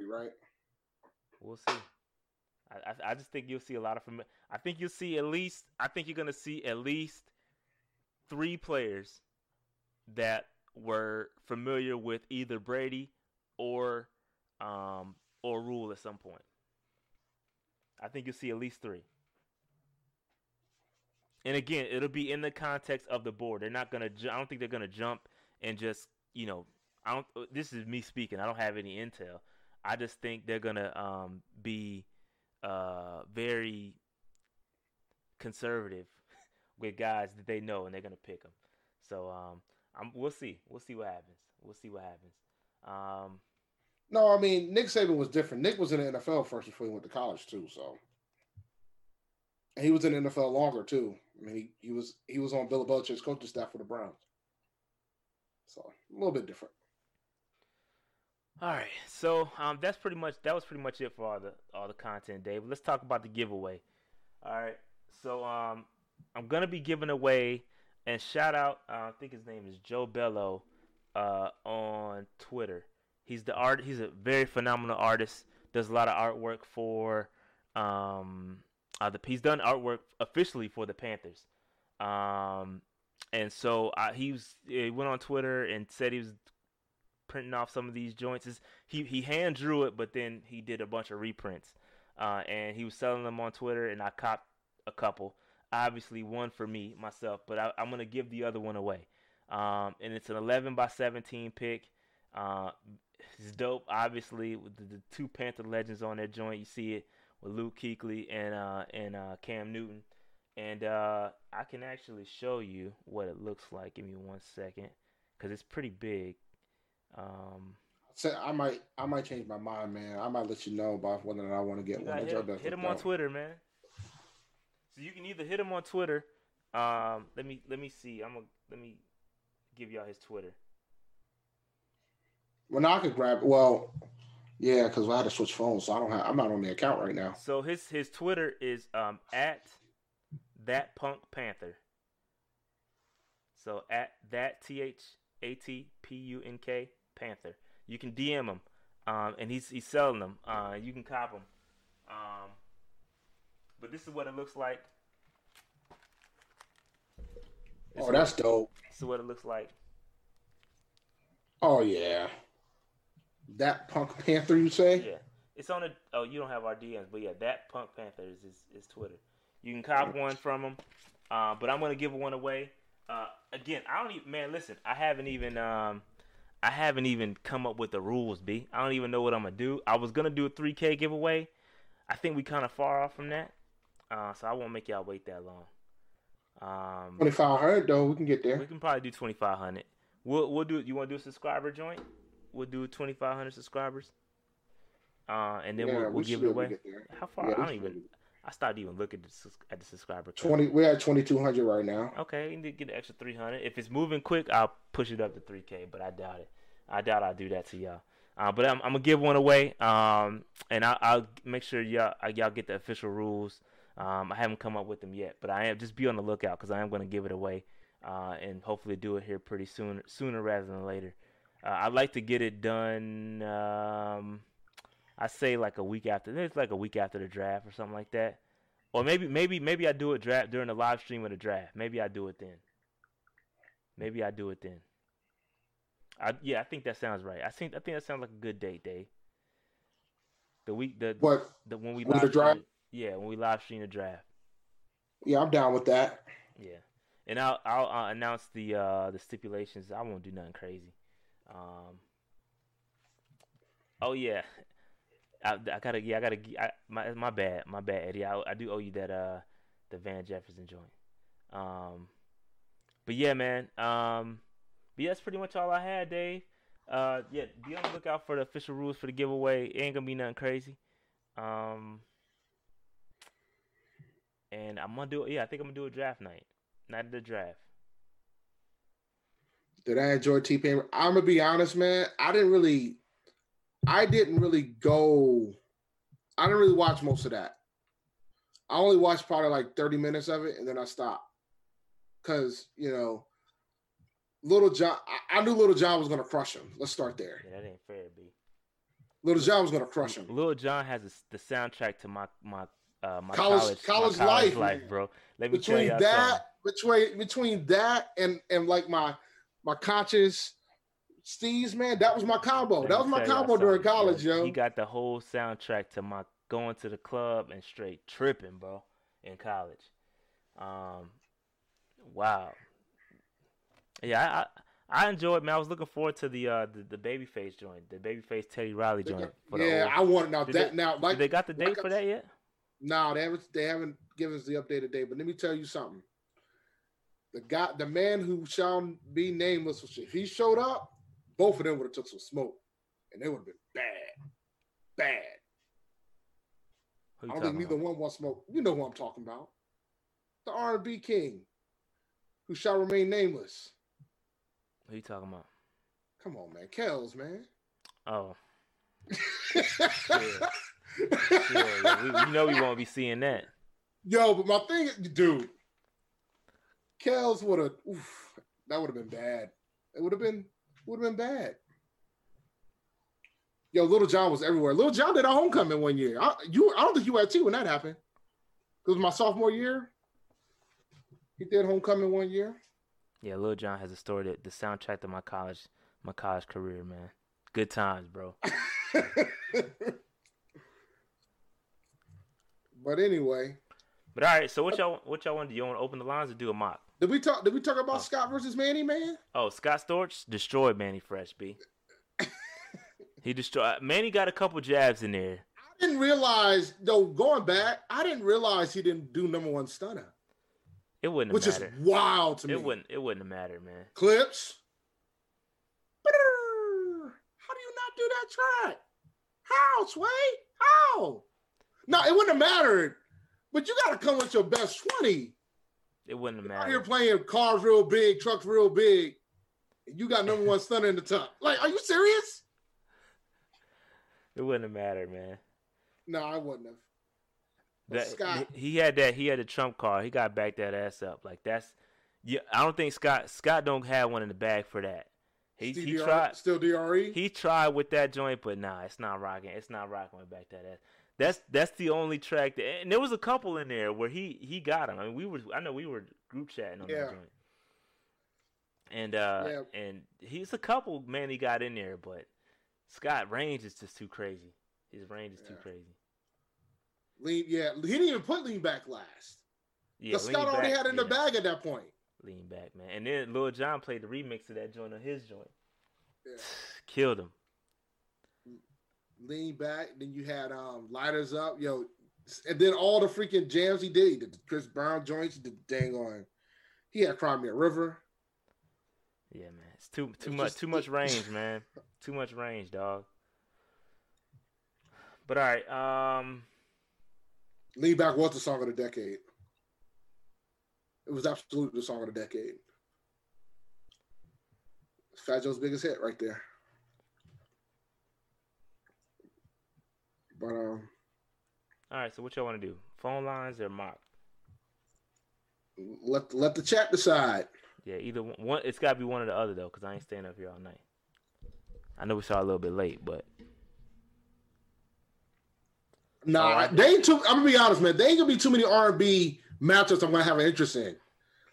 Right. We'll see. I, I, I just think you'll see a lot of from. I think you'll see at least. I think you're gonna see at least three players that were familiar with either Brady or um or Rhule at some point. I think you'll see at least three. And again, it'll be in the context of the board. They're not gonna. Ju- I don't think they're gonna jump and just you know. I don't. This is me speaking. I don't have any intel. I just think they're gonna um, be uh, very conservative with guys that they know, and they're gonna pick them. So um, I'm, we'll see. We'll see what happens. We'll see what happens. Um, no, I mean Nick Saban was different. Nick was in the NFL first before he went to college too, so and he was in the NFL longer too. I mean, he, he was he was on Bill Belichick's coaching staff for the Browns, so a little bit different. All right, so um, that's pretty much that was pretty much it for all the all the content, Dave. Let's talk about the giveaway. All right, so um, I'm gonna be giving away and shout out. Uh, I think his name is Joe Bello uh, on Twitter. He's the art. He's a very phenomenal artist. Does a lot of artwork for. Um, uh, the, he's done artwork officially for the Panthers. Um, and so uh, he was. He went on Twitter and said he was printing off some of these joints. He he hand drew it, but then he did a bunch of reprints. Uh, and he was selling them on Twitter, and I copped a couple. Obviously, one for me myself, but I, am gonna give the other one away. Um, and it's an 11 by 17 pick. Uh, it's dope. Obviously, with the, the, two Panther legends on that joint, you see it with Luke Kuechly and uh, and uh, Cam Newton. And uh, I can actually show you what it looks like. Give me one second, because it's pretty big. Um, so I might I might change my mind, man. I might let you know about whether or not I want to get one. Hit, hit him on Twitter, man. So you can either hit him on Twitter. Um, let me let me see. I'm gonna let me give y'all his Twitter. Well, now I could grab. Well, yeah, because I had to switch phones, so I don't have. I'm not on the account right now. So his his Twitter is um at that punk panther. So at that t h a t p u n k panther. You can DM him, um, and he's he's selling them. Uh, you can cop them. Um, but this is what it looks like. This oh, that's dope. This is what it looks like. Oh yeah. That Punk Panther, you say? Yeah. It's on a. Oh, you don't have our DMs, but yeah, that Punk Panther is is, is Twitter. You can cop one from him, uh, but I'm gonna give one away. Uh, again, I don't even. Man, listen, I haven't even. Um, I haven't even come up with the rules, B. I don't even know what I'm gonna do. I was gonna do a 3K giveaway. I think we kind of far off from that, uh, so I won't make y'all wait that long. Um, 2500 though, we can get there. We can probably do 2500. We'll we'll do. You want to do a subscriber joint? We'll do 2,500 subscribers. Uh, and then yeah, we'll, we'll give it away. How far? Yeah, I don't even. I stopped even looking at the, at the subscriber. Count. Twenty. We're at twenty two hundred right now. Okay, you need to get an extra three hundred. If it's moving quick, I'll push it up to three k. But I doubt it. I doubt I'll do that to y'all. Uh, but I'm, I'm, gonna give one away. Um, and I, will make sure y'all y'all get the official rules. Um, I haven't come up with them yet, but I am just be on the lookout because I am gonna give it away. uh, and hopefully do it here pretty soon, sooner rather than later. Uh, I'd like to get it done. Um, I say like a week after. It's like a week after the draft or something like that. Or maybe maybe maybe I do a draft during the live stream of the draft. Maybe I do it then. Maybe I do it then. I yeah, I think that sounds right. I think I think that sounds like a good date, Dave. The week the What? the when we live the draft? stream- Yeah, when we live stream the draft. Yeah, I'm down with that. Yeah, and I'll I'll uh, announce the uh the stipulations. I won't do nothing crazy. Um. Oh yeah, I, I gotta yeah I gotta I, my my bad my bad Eddie. I I do owe you that uh the Van Jefferson joint. Um, but yeah man. Um, but yeah, that's pretty much all I had, Dave. Uh, yeah, be on the lookout for the official rules for the giveaway. It ain't gonna be nothing crazy. Um, and I'm gonna do yeah, I think I'm gonna do a draft night, not the draft. Did I enjoy T Pain? I'm gonna be honest, man. I didn't really, I didn't really go. I didn't really watch most of that. I only watched probably like 30 minutes of it, and then I stopped because you know, Lil Jon. I, I knew Lil Jon was gonna crush him. Let's start there. Yeah, that ain't fair, B. Lil Jon was gonna crush him. Lil Jon has a, the soundtrack to my my uh my College- college college my life, life, bro. Let me tell Between you that, between between that and and like my my conscious Steve's man, that was my combo. That was my combo during college, yo. He got the whole soundtrack to my going to the club and straight tripping, bro, in college. Um, wow. Yeah, I, I I enjoyed. Man, I was looking forward to the uh the, the babyface joint, the babyface Teddy Riley joint. got- yeah, old- I want now that they- now like they got the like date I for that yet? No, they haven't. They haven't given us the updated date. But let me tell you something. The guy, the man who shall be nameless, if he showed up, both of them would have took some smoke, and they would have been bad, bad. I don't think neither about? one wants smoke. You know who I'm talking about. The R&B king, who shall remain nameless. Who you talking about? Come on, man, Kells, man. Oh, yeah, yeah, we, we know we won't be seeing that. Yo, but my thing, dude, Kells would have. That would have been bad. It would have been. Would have been bad. Yo, Lil Jon was everywhere. Lil Jon did a homecoming one year. I, you, I don't think you were at two when that happened. It was my sophomore year. He did homecoming one year. Yeah, Lil Jon has a story that the soundtrack to my college my college career, man. Good times, bro. but anyway, But all right, so what y'all what y'all want to do? You want to open the lines or do a mock? Did we talk? Did we talk about Oh. Scott versus Manny, man? Oh, Scott Storch destroyed Manny Fresh, B. he destroyed uh, Manny got a couple jabs in there. I didn't realize though. Going back, I didn't realize he didn't do number one stunner, It wouldn't which have is wild to me. It wouldn't it wouldn't have mattered, man. clips. How do you not do that track? How, Sway? How? No, it wouldn't have mattered. But you got to come with your best 20. It wouldn't have Out here playing cars real big, trucks real big. And you got number one stunner in the top. Like, are you serious? It wouldn't have mattered, man. No, I wouldn't have. That, Scott- he had that he had a trump card. He got back that ass up. Like that's yeah. I don't think Scott Scott don't have one in the bag for that. He he tried Still? DRE? he tried with that joint, but nah, it's not rocking. It's not rocking with back that ass. That's that's the only track that, and there was a couple in there where he he got him. I mean, we were I know we were group chatting on Yeah. that joint, and uh Yeah. and he's a couple man he got in there, but Scott range is just too crazy. His range is too crazy. lean, yeah, he didn't even put lean back last. Yeah, Scott already back, had it in the bag at that point. lean back, man. And then Lil Jon played the remix of that joint on his joint. Yeah. Killed him. Lean back. Then you had um lighters up, yo, and then all the freaking jams he did. He did the Chris Brown joints, he did the dang on. He had Cry Me a River. Yeah, man. It's too too It's much just- too much range, man. Too much range, dog. But all right, um, Lean back was the song of the decade. It was absolutely the song of the decade. Fat Joe's biggest hit right there. But um, all right. So what y'all want to do? Phone lines or mock? let let the chat decide. Yeah, either one. it's got to be one or the other though, because I ain't staying up here all night. I know we saw a little bit late, but Nah, right. they ain't too. I'm gonna be honest, man. They ain't gonna be too many R and B matchups I'm gonna have an interest in.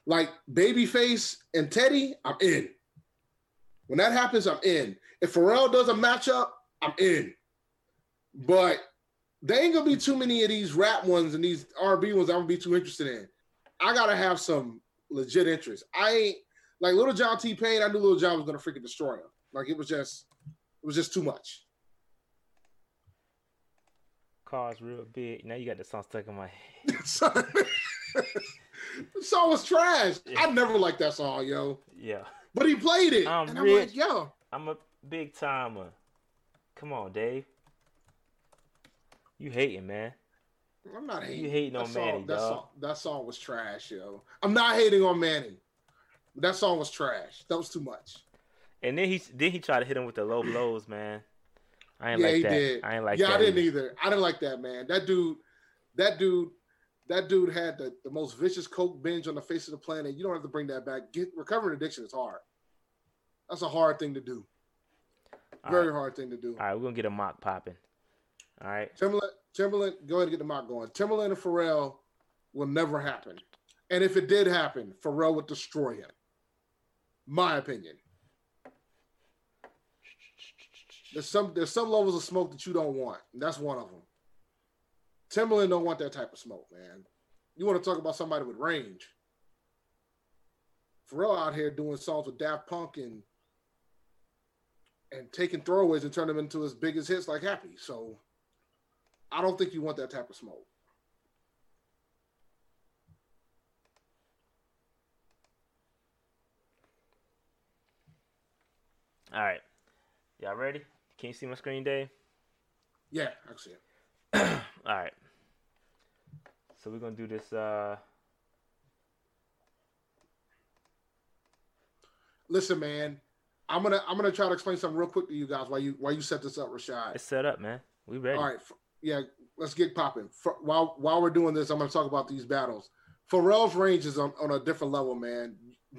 Like Babyface and Teddy, I'm in. When that happens, I'm in. If Pharrell does a matchup, I'm in. But they ain't gonna be too many of these rap ones and these R and B ones I'm gonna be too interested in. I gotta have some legit interest. I ain't like Lil Jon T Pain. I knew Lil Jon was gonna freaking destroy him. Like it was just, it was just too much. cars real big. Now you got the song stuck in my head. The song was trash. I never liked that song, yo. Yeah, But he played it. I'm and I'm rich. like, yo. I'm a big timer. Come on, Dave. You hating, man? I'm not hating. You hating that on song, Manny, that dog. song, that song was trash, yo. I'm not hating on Manny. That song was trash. That was too much. And then he then he tried to hit him with the low blows, man. I ain't yeah, like he that. did. I ain't like yeah, that. I didn't either. either. I didn't like that, man. That dude, that dude, that dude had the, the most vicious coke binge on the face of the planet. You don't have to bring that back. Get recovering addiction is hard. That's a hard thing to do. All Very right. hard thing to do. All right, we're gonna get a mock popping. All right. Timbaland, Timbaland, go ahead and get the mock going. Timbaland and Pharrell will never happen. And if it did happen, Pharrell would destroy him. My opinion. There's some there's some levels of smoke that you don't want. That's one of them. Timbaland don't want that type of smoke, man. You want to talk about somebody with range. Pharrell out here doing songs with Daft Punk and and taking throwaways and turn them into his biggest hits like Happy. So I don't think you want that type of smoke. All right. Y'all ready? Can you see my screen, Dave? Yeah, I can see it. All right. So we're gonna do this. Uh, Listen, man, I'm gonna I'm gonna try to explain something real quick to you guys while you while you set this up, Rashad. it's set up, man. We ready? All right, yeah, let's get popping. For, while while we're doing this, I'm gonna talk about these battles. Pharrell's range is on, on a different level, man.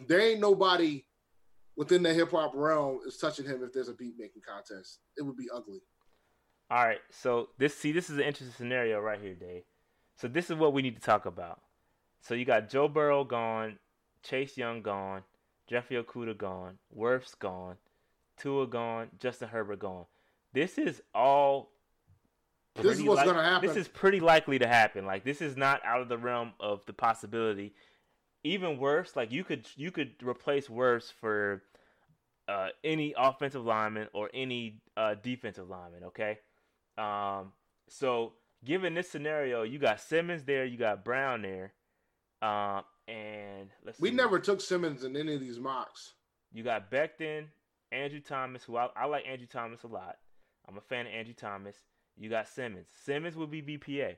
There ain't nobody within the hip hop realm is touching him if there's a beat making contest. It would be ugly. All right, so this see this is an interesting scenario right here, Dave. So this is what we need to talk about. So you got Joe Burrow gone, Chase Young gone, Jeffrey Okudah gone, Wirfs gone, Tua gone, Justin Herbert gone. This is all. This is what's li- gonna happen. This is pretty likely to happen. Like this is not out of the realm of the possibility. Even worse, like you could you could replace worse for uh, any offensive lineman or any uh, defensive lineman. Okay, um, so given this scenario, you got Simmons there, you got Brown there, um, and let's We never took Simmons in any of these mocks. You got Becton, Andrew Thomas, who I, I like Andrew Thomas a lot. I'm a fan of Andrew Thomas. You got Simmons. Simmons will be BPA.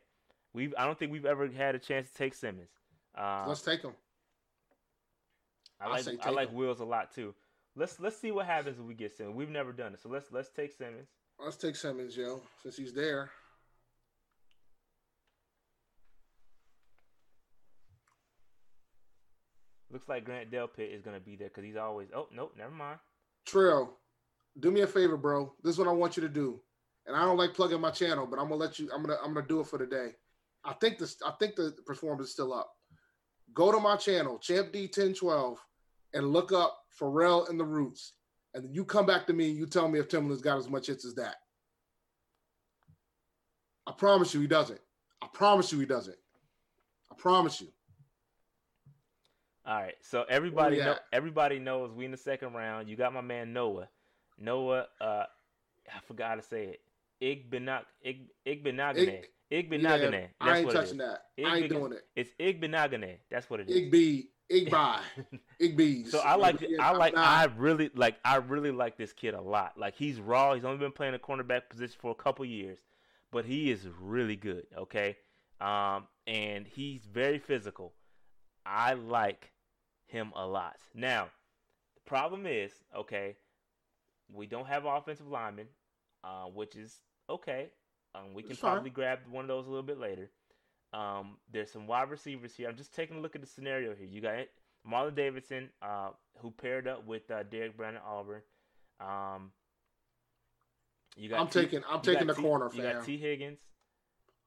We I don't think we've ever had a chance to take Simmons. Uh, Let's take him. I like I like him. Wills a lot too. Let's let's see what happens if we get Simmons. We've never done it, so let's let's take Simmons. Let's take Simmons, yo, since he's there. Looks like Grant Delpit is gonna be there because he's always. Oh nope, never mind. Trill, do me a favor, bro. This is what I want you to do. And I don't like plugging my channel, but I'm gonna let you. I'm gonna I'm gonna do it for today. I think this. I think the performance is still up. Go to my channel, Champ D 1012, and look up Pharrell and the Roots, and then you come back to me and you tell me if Timbaland's got as much hits as that. I promise you, he doesn't. I promise you, he doesn't. I promise you. All right, so everybody know, everybody knows we in the second round. You got my man Noah. Noah, uh, I forgot to say it. Igbenag, Ig, Igbenagane. Igbenagane. Yeah, I ain't touching that. I ain't doing it. It's Igbenagane. That's what it is. Igby, Igby, Igby's. So I like Yeah, I like. I really like I really like this kid a lot. Like he's raw. He's only been playing a cornerback position for a couple years, but he is really good. Okay, um, and he's very physical. I like him a lot. Now, the problem is okay, we don't have offensive linemen, uh, which is okay. Um, we can probably grab one of those a little bit later. Um, there's some wide receivers here. I'm just taking a look at the scenario here. You got Marlon Davidson, uh, who paired up with uh, Derrick Brown at Auburn. Um, you got I'm T, taking I'm taking the T, corner. You got Tee Higgins.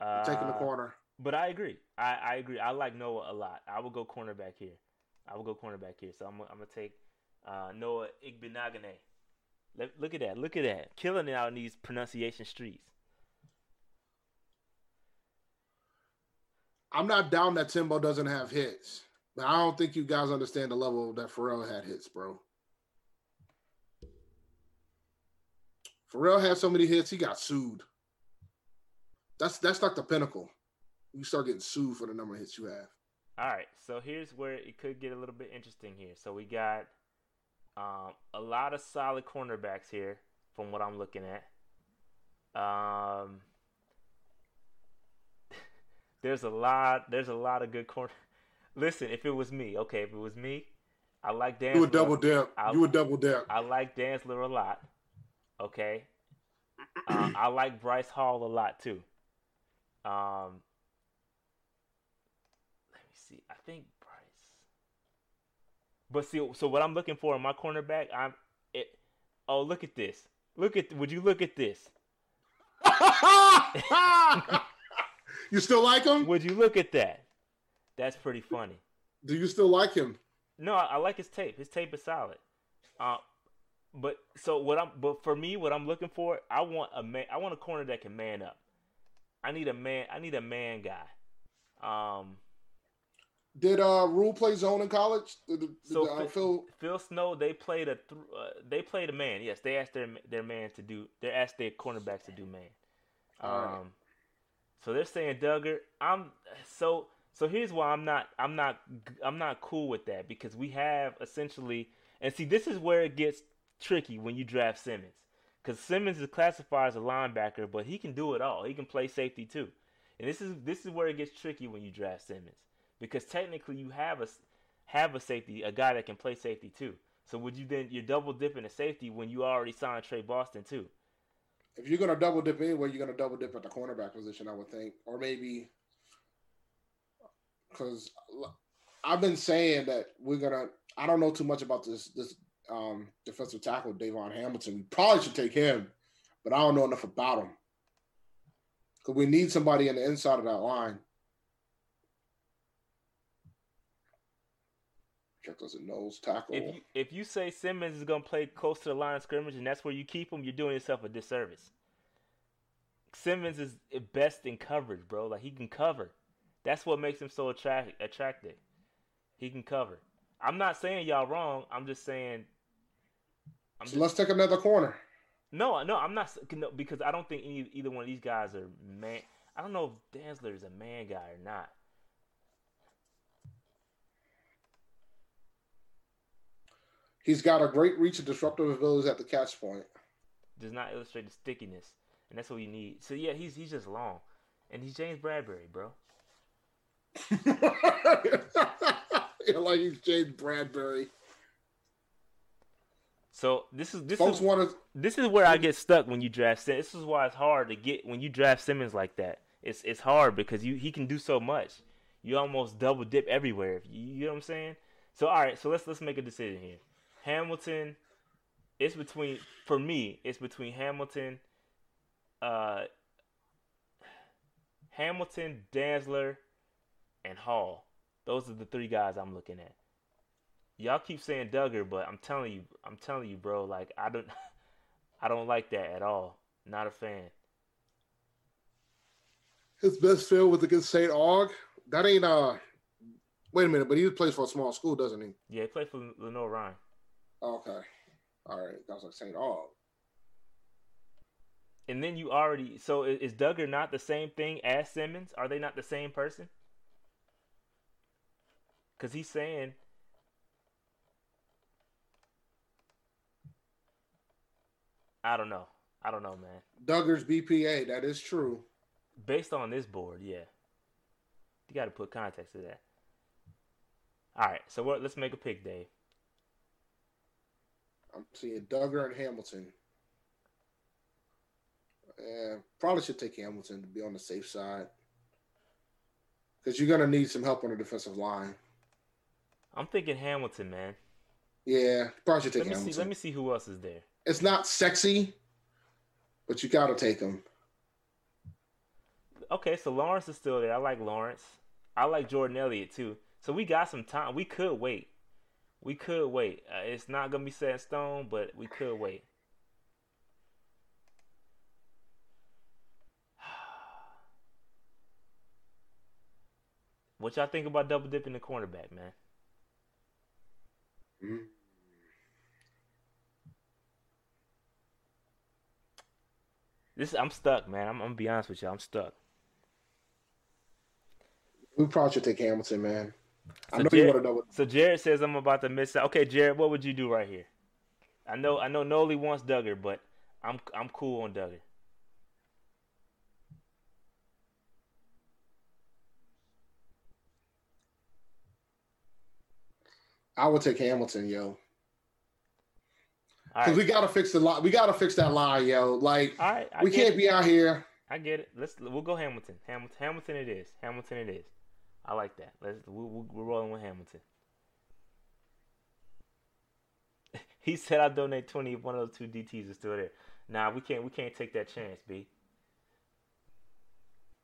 Uh, taking the corner. But I agree. I, I agree. I like Noah a lot. I will go cornerback here. I will go cornerback here. So I'm, I'm gonna take uh, Noah Igbinoghene. Look, at that. Look at that. Killing it out in these pronunciation streets. I'm not down that Timbo doesn't have hits, but I don't think you guys understand the level that Pharrell had hits, bro. Pharrell had so many hits, he got sued. That's that's like the pinnacle. You start getting sued for the number of hits you have. All right, so here's where it could get a little bit interesting here. So we got um, a lot of solid cornerbacks here, from what I'm looking at. Um, there's a lot. There's a lot of good corner. Listen, if it was me, okay, if it was me, I like Dantzler. You would double dip. I, you would double dip. I like Dantzler a lot. Okay. Uh, I like Bryce Hall a lot too. Um, let me see. I think. But see, so what I'm looking for in my cornerback, I'm it. Oh, look at this. Look at. Would you look at this? you still like him? Would you look at that? That's pretty funny. Do you still like him? No, I, I like his tape. His tape is solid. Uh, but so what I'm but for me, what I'm looking for, I want a man. I want a corner that can man up. I need a man. I need a man guy. Um, did uh Rhule play zone in college? Did, did, so uh, Phil, Phil Snow they played a th- uh, they played a man. Yes, they asked their their man to do. They asked their cornerbacks to do man. Um, right. so they're saying Dugger. I'm so so. Here's why I'm not I'm not I'm not cool with that because we have essentially and see this is where it gets tricky when you draft Simmons. Because Simmons is classified as a linebacker, but he can do it all. He can play safety too. And this is this is where it gets tricky when you draft Simmons. Because technically you have a have a safety, a guy that can play safety too. So would you then you're double dipping a safety when you already signed Tre Boston too? If you're gonna double dip anywhere, you're gonna double dip at the cornerback position, I would think, or maybe because I've been saying that we're gonna. I don't know too much about this this um, defensive tackle DaVon Hamilton. We probably should take him, but I don't know enough about him because we need somebody in the inside of that line. Check those nose tackle. If you, if you say Simmons is going to play close to the line of scrimmage and that's where you keep him, you're doing yourself a disservice. Simmons is best in coverage, bro. Like he can cover. That's what makes him so attract- attractive. He can cover. I'm not saying y'all wrong. I'm just saying I'm so just, let's take another corner. No, no, I'm not because I don't think any, either one of these guys are man. I don't know if Dantzler is a man guy or not. He's got a great reach and disruptive abilities at the catch point. Does not illustrate the stickiness, and that's what you need. So yeah, he's he's just long, and he's James Bradberry, bro. like he's James Bradberry. So this is this Folks is wanna... this is where I get stuck when you draft. This is why it's hard to get when you draft Simmons like that. It's it's hard because you he can do so much. You almost double dip everywhere. You, you know what I'm saying? So all right, so let's let's make a decision here. Hamilton, it's between for me. It's between Hamilton, uh, Hamilton, Dantzler, and Hall. Those are the three guys I'm looking at y'all keep saying Dugger, but I'm telling you, I'm telling you, bro. Like I don't, I don't like that at all. Not a fan. His best field was against St. Aug. That ain't uh. Wait a minute, but he plays for a small school, doesn't he? Yeah, he plays for Lenoir-Rhyne. Oh, okay, all right. That was like St. Aug. And then you already so is Dugger not the same thing as Simmons? Are they not the same person? Because he's saying I don't know. I don't know, man. Dugger's BPA. That is true. Based on this board, yeah. You got to put context to that. All right, so what? Let's make a pick, Dave. I'm seeing Dugger and Hamilton. Yeah, probably should take Hamilton to be on the safe side because you're gonna need some help on the defensive line. I'm thinking Hamilton, man. Yeah, probably should take Let me Hamilton. see. Let me see who else is there. It's not sexy, but you gotta take him. Okay, so Lawrence is still there. I like Lawrence. I like Jordan Elliott too. So we got some time. We could wait. We could wait. Uh, it's not gonna be set in stone, but we could wait. What y'all think about double dipping the cornerback, man? Mhm. This I'm stuck, man. I'm, I'm gonna be honest with you. I'm stuck. We probably should take Hamilton, man. I So know you Jared- want to know what. So Jared says I'm about to miss out. Okay, Jared, what would you do right here? I know I know Noli wants Dugger, but I'm I'm cool on Dugger. I would take Hamilton, yo. Because right, we gotta fix the line. We gotta fix that line, yo. Like right. I we can't it. be out here. I get it. Let's we'll go Hamilton. Hamilton. Hamilton. It is. Hamilton. It is. I like that. Let's we, we, we're rolling with Hamilton. he said I'll donate twenty if one of those two DTs is still there. Nah, we can't. We can't take that chance, B.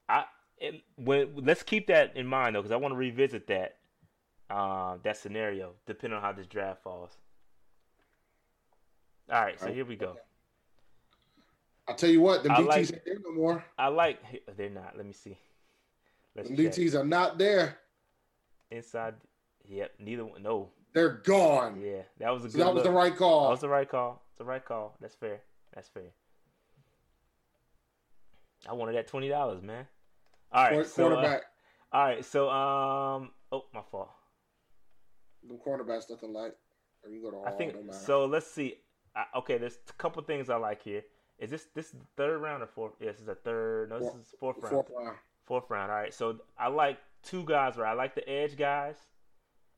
I it, when, let's keep that in mind though, because I want to revisit that uh, that scenario depending on how this draft falls. All right, so here we go. I'll tell you what, the DTs like- ain't there no more. I like. They're not. Let me see. Let's. DTs are not there. Inside. Yep. Neither one. No. They're gone. Yeah. That was a So good. that was look. the right call. That was the right call. It's the right call. That's fair. That's fair. I wanted that twenty dollars, man. All right. Quar- So. uh, quarterback. all right. So. Um. Oh, my fault. The cornerbacks looking like. Or you go to all. I think don't so. Let's see. I, okay. There's a couple things I like here. Is this this third round or fourth? Yes, this is a third. No, this is fourth round. Fourth round. Fourth round. All right. So I like two guys where I like the edge guys,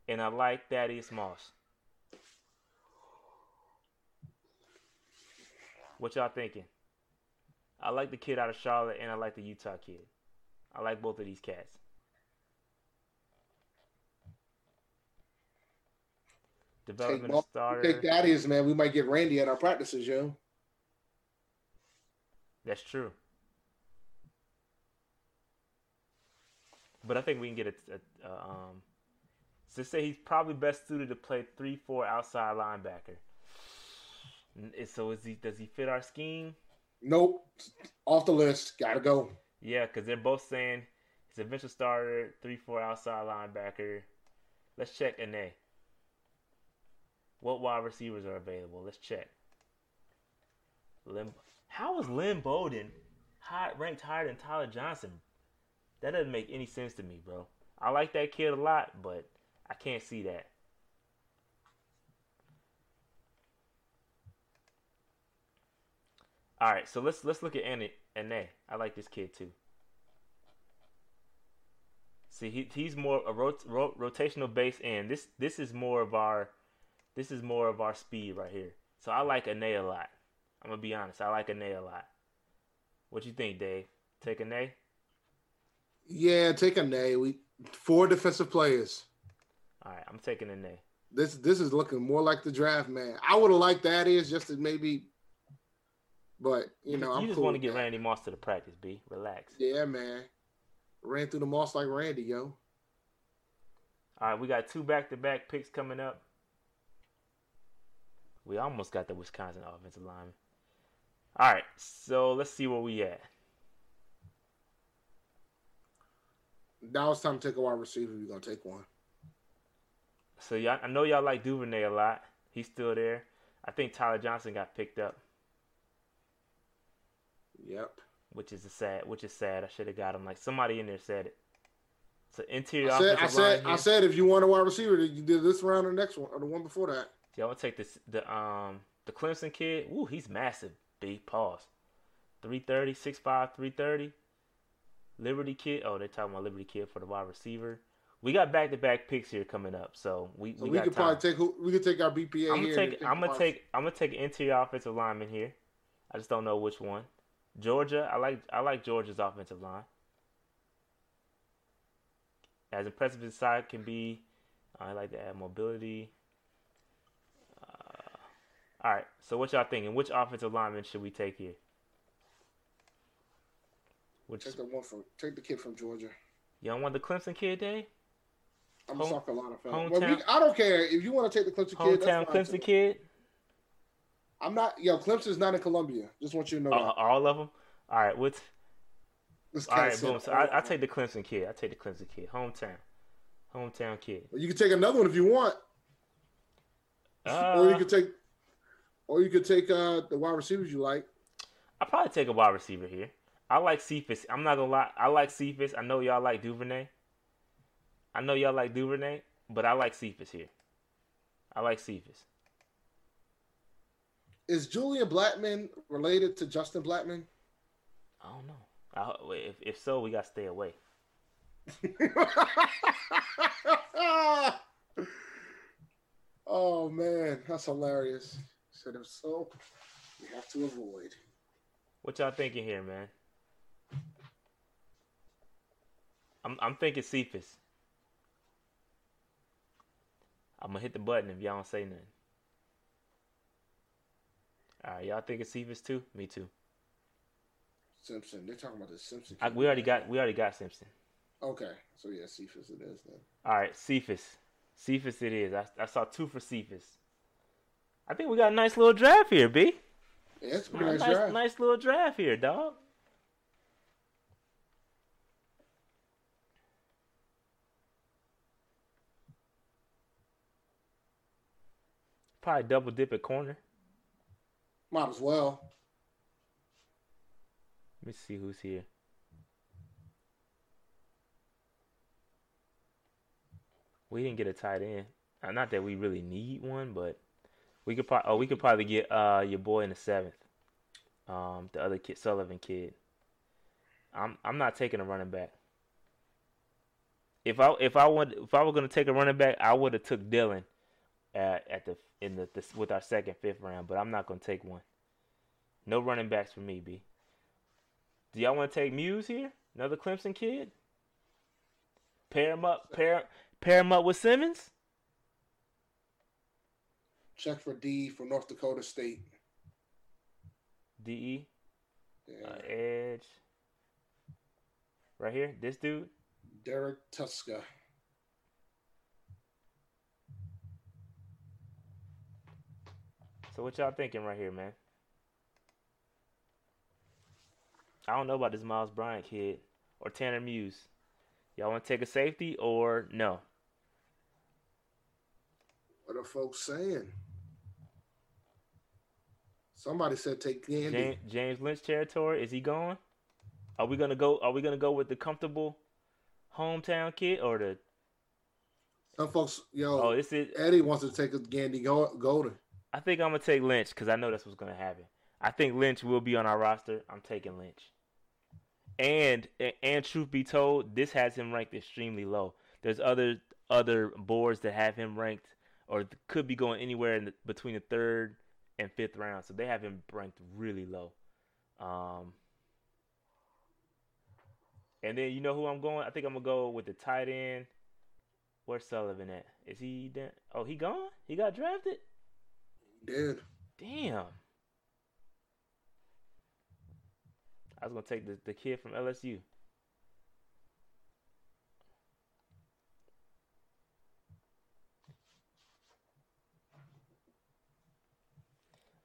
and I like Thaddeus Moss. What y'all thinking? I like the kid out of Charlotte, and I like the Utah kid. I like both of these cats. Development starter. take that is man. We might get Randy at our practices, yo. That's true. But I think we can get a, a, a um. So say he's probably best suited to play three four outside linebacker. So is he? Does he fit our scheme? Nope. Off the list. Gotta go. Yeah, because they're both saying he's a venture starter, three four outside linebacker. Let's check Anae. What wide receivers are available? Let's check. Lim, how is Lynn Bowden high, ranked higher than Tyler Johnson? That doesn't make any sense to me, bro. I like that kid a lot, but I can't see that. All right, so let's let's look at Anae. Anae. I like this kid too. See, he, he's more a rot, ro, rotational base end. This this is more of our this is more of our speed right here. So I like Anae a lot. I'm gonna be honest. I like Anae a lot. What you think, Dave? Take Anae? Yeah, take Anae. We four defensive players. All right, I'm taking Anae. This this is looking more like the draft, man. I would have liked that is just to maybe, but you know, I'm you just cool want to get that. Randy Moss to the practice, B. Relax. Yeah, man. Ran through the moss like Randy, yo. All right, we got two back-to-back picks coming up. We almost got the Wisconsin offensive lineman. All right, so let's see where we at. Now it's time to take a wide receiver. We're gonna take one. So y'all, I know y'all like Duvernay a lot. He's still there. I think Tyler Johnson got picked up, Yep. which is a sad. Which is sad. I should have got him. Like somebody in there said it. So interior I said, I said, I said, if you want a wide receiver, you did this round or the next one or the one before that. Yeah, I'm gonna take this. The um the Clemson kid. Ooh, he's massive. Big pause. 330, 6'5", 330. Liberty kid. Oh, they're talking about Liberty kid for the wide receiver. We got back to back picks here coming up, so we So we, we, could time. probably take who we could take our BPA I'm here. gonna take. I'm gonna take. I'm gonna take an interior offensive lineman here. I just don't know which one. Georgia. I like. I like Georgia's offensive line. As impressive as side can be, I like to add mobility. Uh, all right. So what y'all thinking? Which offensive lineman should we take here? Which take the one from take the kid from Georgia. Y'all want the Clemson kid, day? I'm Home, a South Carolina fan. Well, we, I don't care if you want to take the Clemson hometown kid. Hometown Clemson kid. I'm not. Yo, Clemson's not in Columbia. Just want you to know uh. All of them. All right. What's all right, boom. So I, I take the Clemson kid. I take the Clemson kid. Hometown, hometown kid. Well, you can take another one if you want, uh, or you could take, or you could take uh, the wide receivers you like. I probably take a wide receiver here. I like Cephus. I'm not gonna lie. I like Cephus. I know y'all like Duvernay. I know y'all like Duvernay, but I like Cephus here. I like Cephus. Is Julian Blackmon related to Justin Blackmon? I don't know. I, if if so, we got to stay away. oh man, that's hilarious. Said if so, we have to avoid. What y'all thinking here, man? I'm I'm thinking Cephus. I'm gonna hit the button if y'all don't say nothing. All right, y'all thinking Cephus too? Me too. Simpson. They're talking about the Simpson. I, we already got we already got Simpson. Okay, so yeah, Cephus it is then. All right, Cephus. Cephus it is. I, I saw two for Cephus. I think we got a nice little draft here, B. Yeah, it's a nice, nice draft. Nice little draft here, dog. Probably double dip at corner. Might as well. Let me see who's here. We didn't get a tight end. Uh, not that we really need one, but we could probably. Oh, we could probably get uh your boy in the seventh. Um, the other kid, Sullivan kid. I'm I'm not taking a running back. If I if I would if I were gonna take a running back, I would have took Dylan at at the in the, the with our second fifth round, but I'm not gonna take one. No running backs for me, B. Do y'all want to take Muse here? Another Clemson kid? Pair him up, pair pair him up with Simmons. Check for D for North Dakota State. DE. Yeah. Uh, edge. Right here, this dude. Derek Tuszka. So what y'all thinking right here, man? I don't know about this Miles Bryant kid or Tanner Muse. Y'all want to take a safety or no? What are folks saying? Somebody said take Gandy. James, James Lynch territory. Is he going? Are we gonna go? Are we gonna go with the comfortable hometown kid or the? Some folks, yo. Oh, this is Eddie wants to take a Gandy Golden. I think I'm gonna take Lynch because I know that's what's gonna happen. I think Lynch will be on our roster. I'm taking Lynch. And and truth be told, this has him ranked extremely low. There's other other boards that have him ranked or could be going anywhere in the, between the third and fifth round. So they have him ranked really low. Um, and then you know who I'm going? I think I'm gonna go with the tight end. Where's Sullivan at? Is he? Done? Oh, he gone? He got drafted. Dude. Damn. I was gonna take the, the kid from LSU.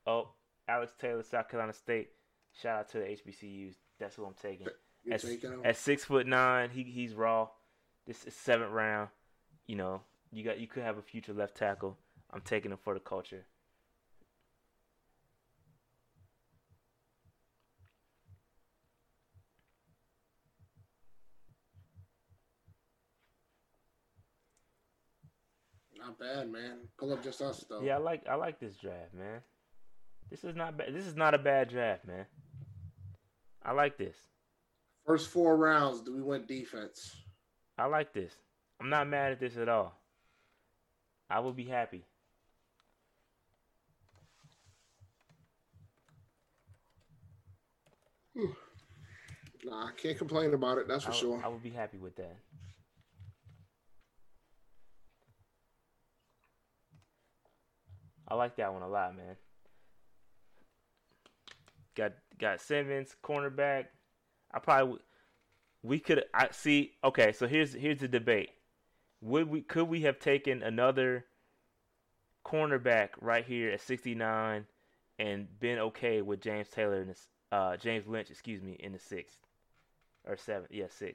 Oh, Alex Taylor, South Carolina State. Shout out to the HBCUs. That's who I'm taking. At, at, six foot nine, he he's raw. This is seventh round. You know, you got you could have a future left tackle. I'm taking him for the culture. Not bad, man. Pull up just us though. Yeah, I like I like this draft, man. This is not bad. This is not a bad draft, man. I like this. First four rounds, do we went defense? I like this. I'm not mad at this at all. I will be happy. Nah, I can't complain about it. That's for I, sure. I would be happy with that. I like that one a lot, man. Got got Simmons, cornerback. I probably we could I see okay, so here's here's the debate. Would we could we have taken another cornerback right here at 69 and been okay with James Taylor this uh James Lynch, excuse me, in the 6th or 7th. Yeah, 6th.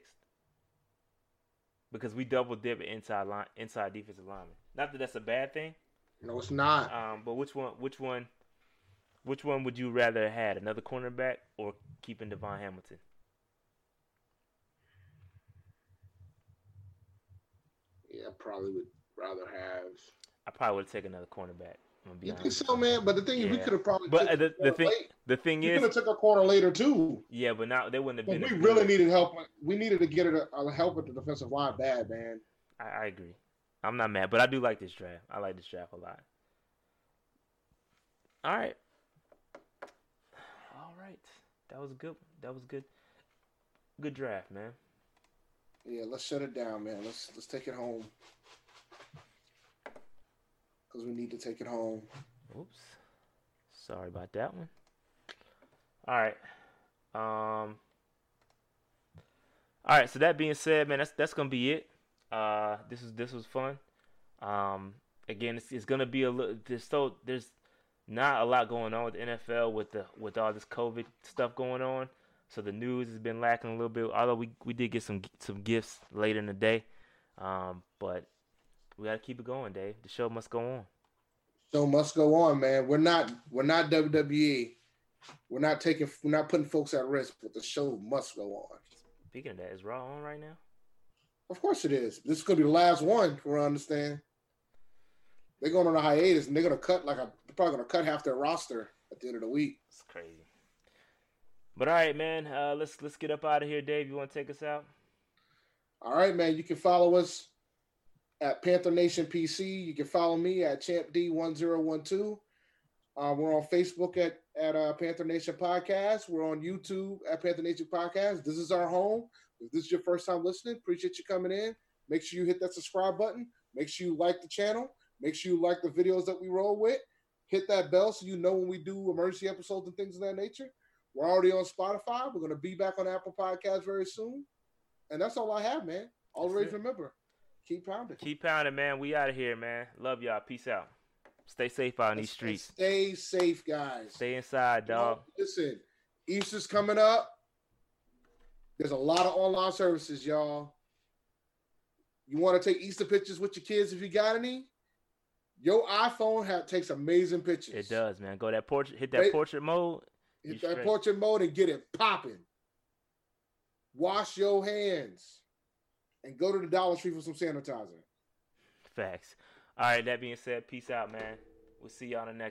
Because we double dip inside line inside defensive lineman. Not that that's a bad thing. No, it's not. Um, but which one which one which one would you rather have had? Another cornerback or keeping DaVon Hamilton? Yeah, I probably would rather have. I probably would take another cornerback. You honest. think so, man? But the thing is, we could have probably. But uh, the, the thing late. the thing We could have took a corner later too. yeah, but now they wouldn't have But been. we really needed help. We needed to get a, a help at the defensive line bad, man. I, I agree. I'm not mad, but I do like this draft. I like this draft a lot. All right. All right. That was good. That was good. Good draft, man. Yeah, let's shut it down, man. Let's let's take it home because we need to take it home. Oops. Sorry about that one. All right. Um. All right. So that being said, man, that's that's gonna be it. Uh, this is this was fun. Um, again, it's, it's gonna be a little. There's so there's not a lot going on with the NFL with the with all this COVID stuff going on. So the news has been lacking a little bit. Although we we did get some some gifts later in the day. Um, but we gotta keep it going, Dave. The show must go on. Show must go on, man. We're not we're not WWE. We're not taking we're not putting folks at risk, but the show must go on. Speaking of that, is Raw on right now? Of course it is. This is gonna be the last one, for I understand. They're going on a hiatus and they're gonna cut like a they're probably gonna cut half their roster at the end of the week. It's crazy. But all right, man. Uh, let's let's get up out of here, Dave. You want to take us out? All right, man. You can follow us at Panther Nation PC. You can follow me at Champ D1012. Uh, we're on Facebook at at uh, Panther Nation Podcast. We're on YouTube at Panther Nation Podcast. This is our home. If this is your first time listening, appreciate you coming in. Make sure you hit that subscribe button. Make sure you like the channel. Make sure you like the videos that we roll with. Hit that bell so you know when we do emergency episodes and things of that nature. We're already on Spotify. We're going to be back on Apple Podcasts very soon. And that's all I have, man. Always remember, keep pounding. Keep pounding, man. We out of here, man. Love y'all. Peace out. Stay safe out in these streets. Stay safe, guys. Stay inside, dog. Listen, Easter's coming up. There's a lot of online services, y'all. You want to take Easter pictures with your kids if you got any? Your iPhone have, takes amazing pictures. It does, man. Go that portrait. Hit that Wait. portrait mode. Hit that straight. portrait mode and get it popping. Wash your hands and go to the Dollar Tree for some sanitizer. Facts. All right. That being said, peace out, man. We'll see y'all on the next.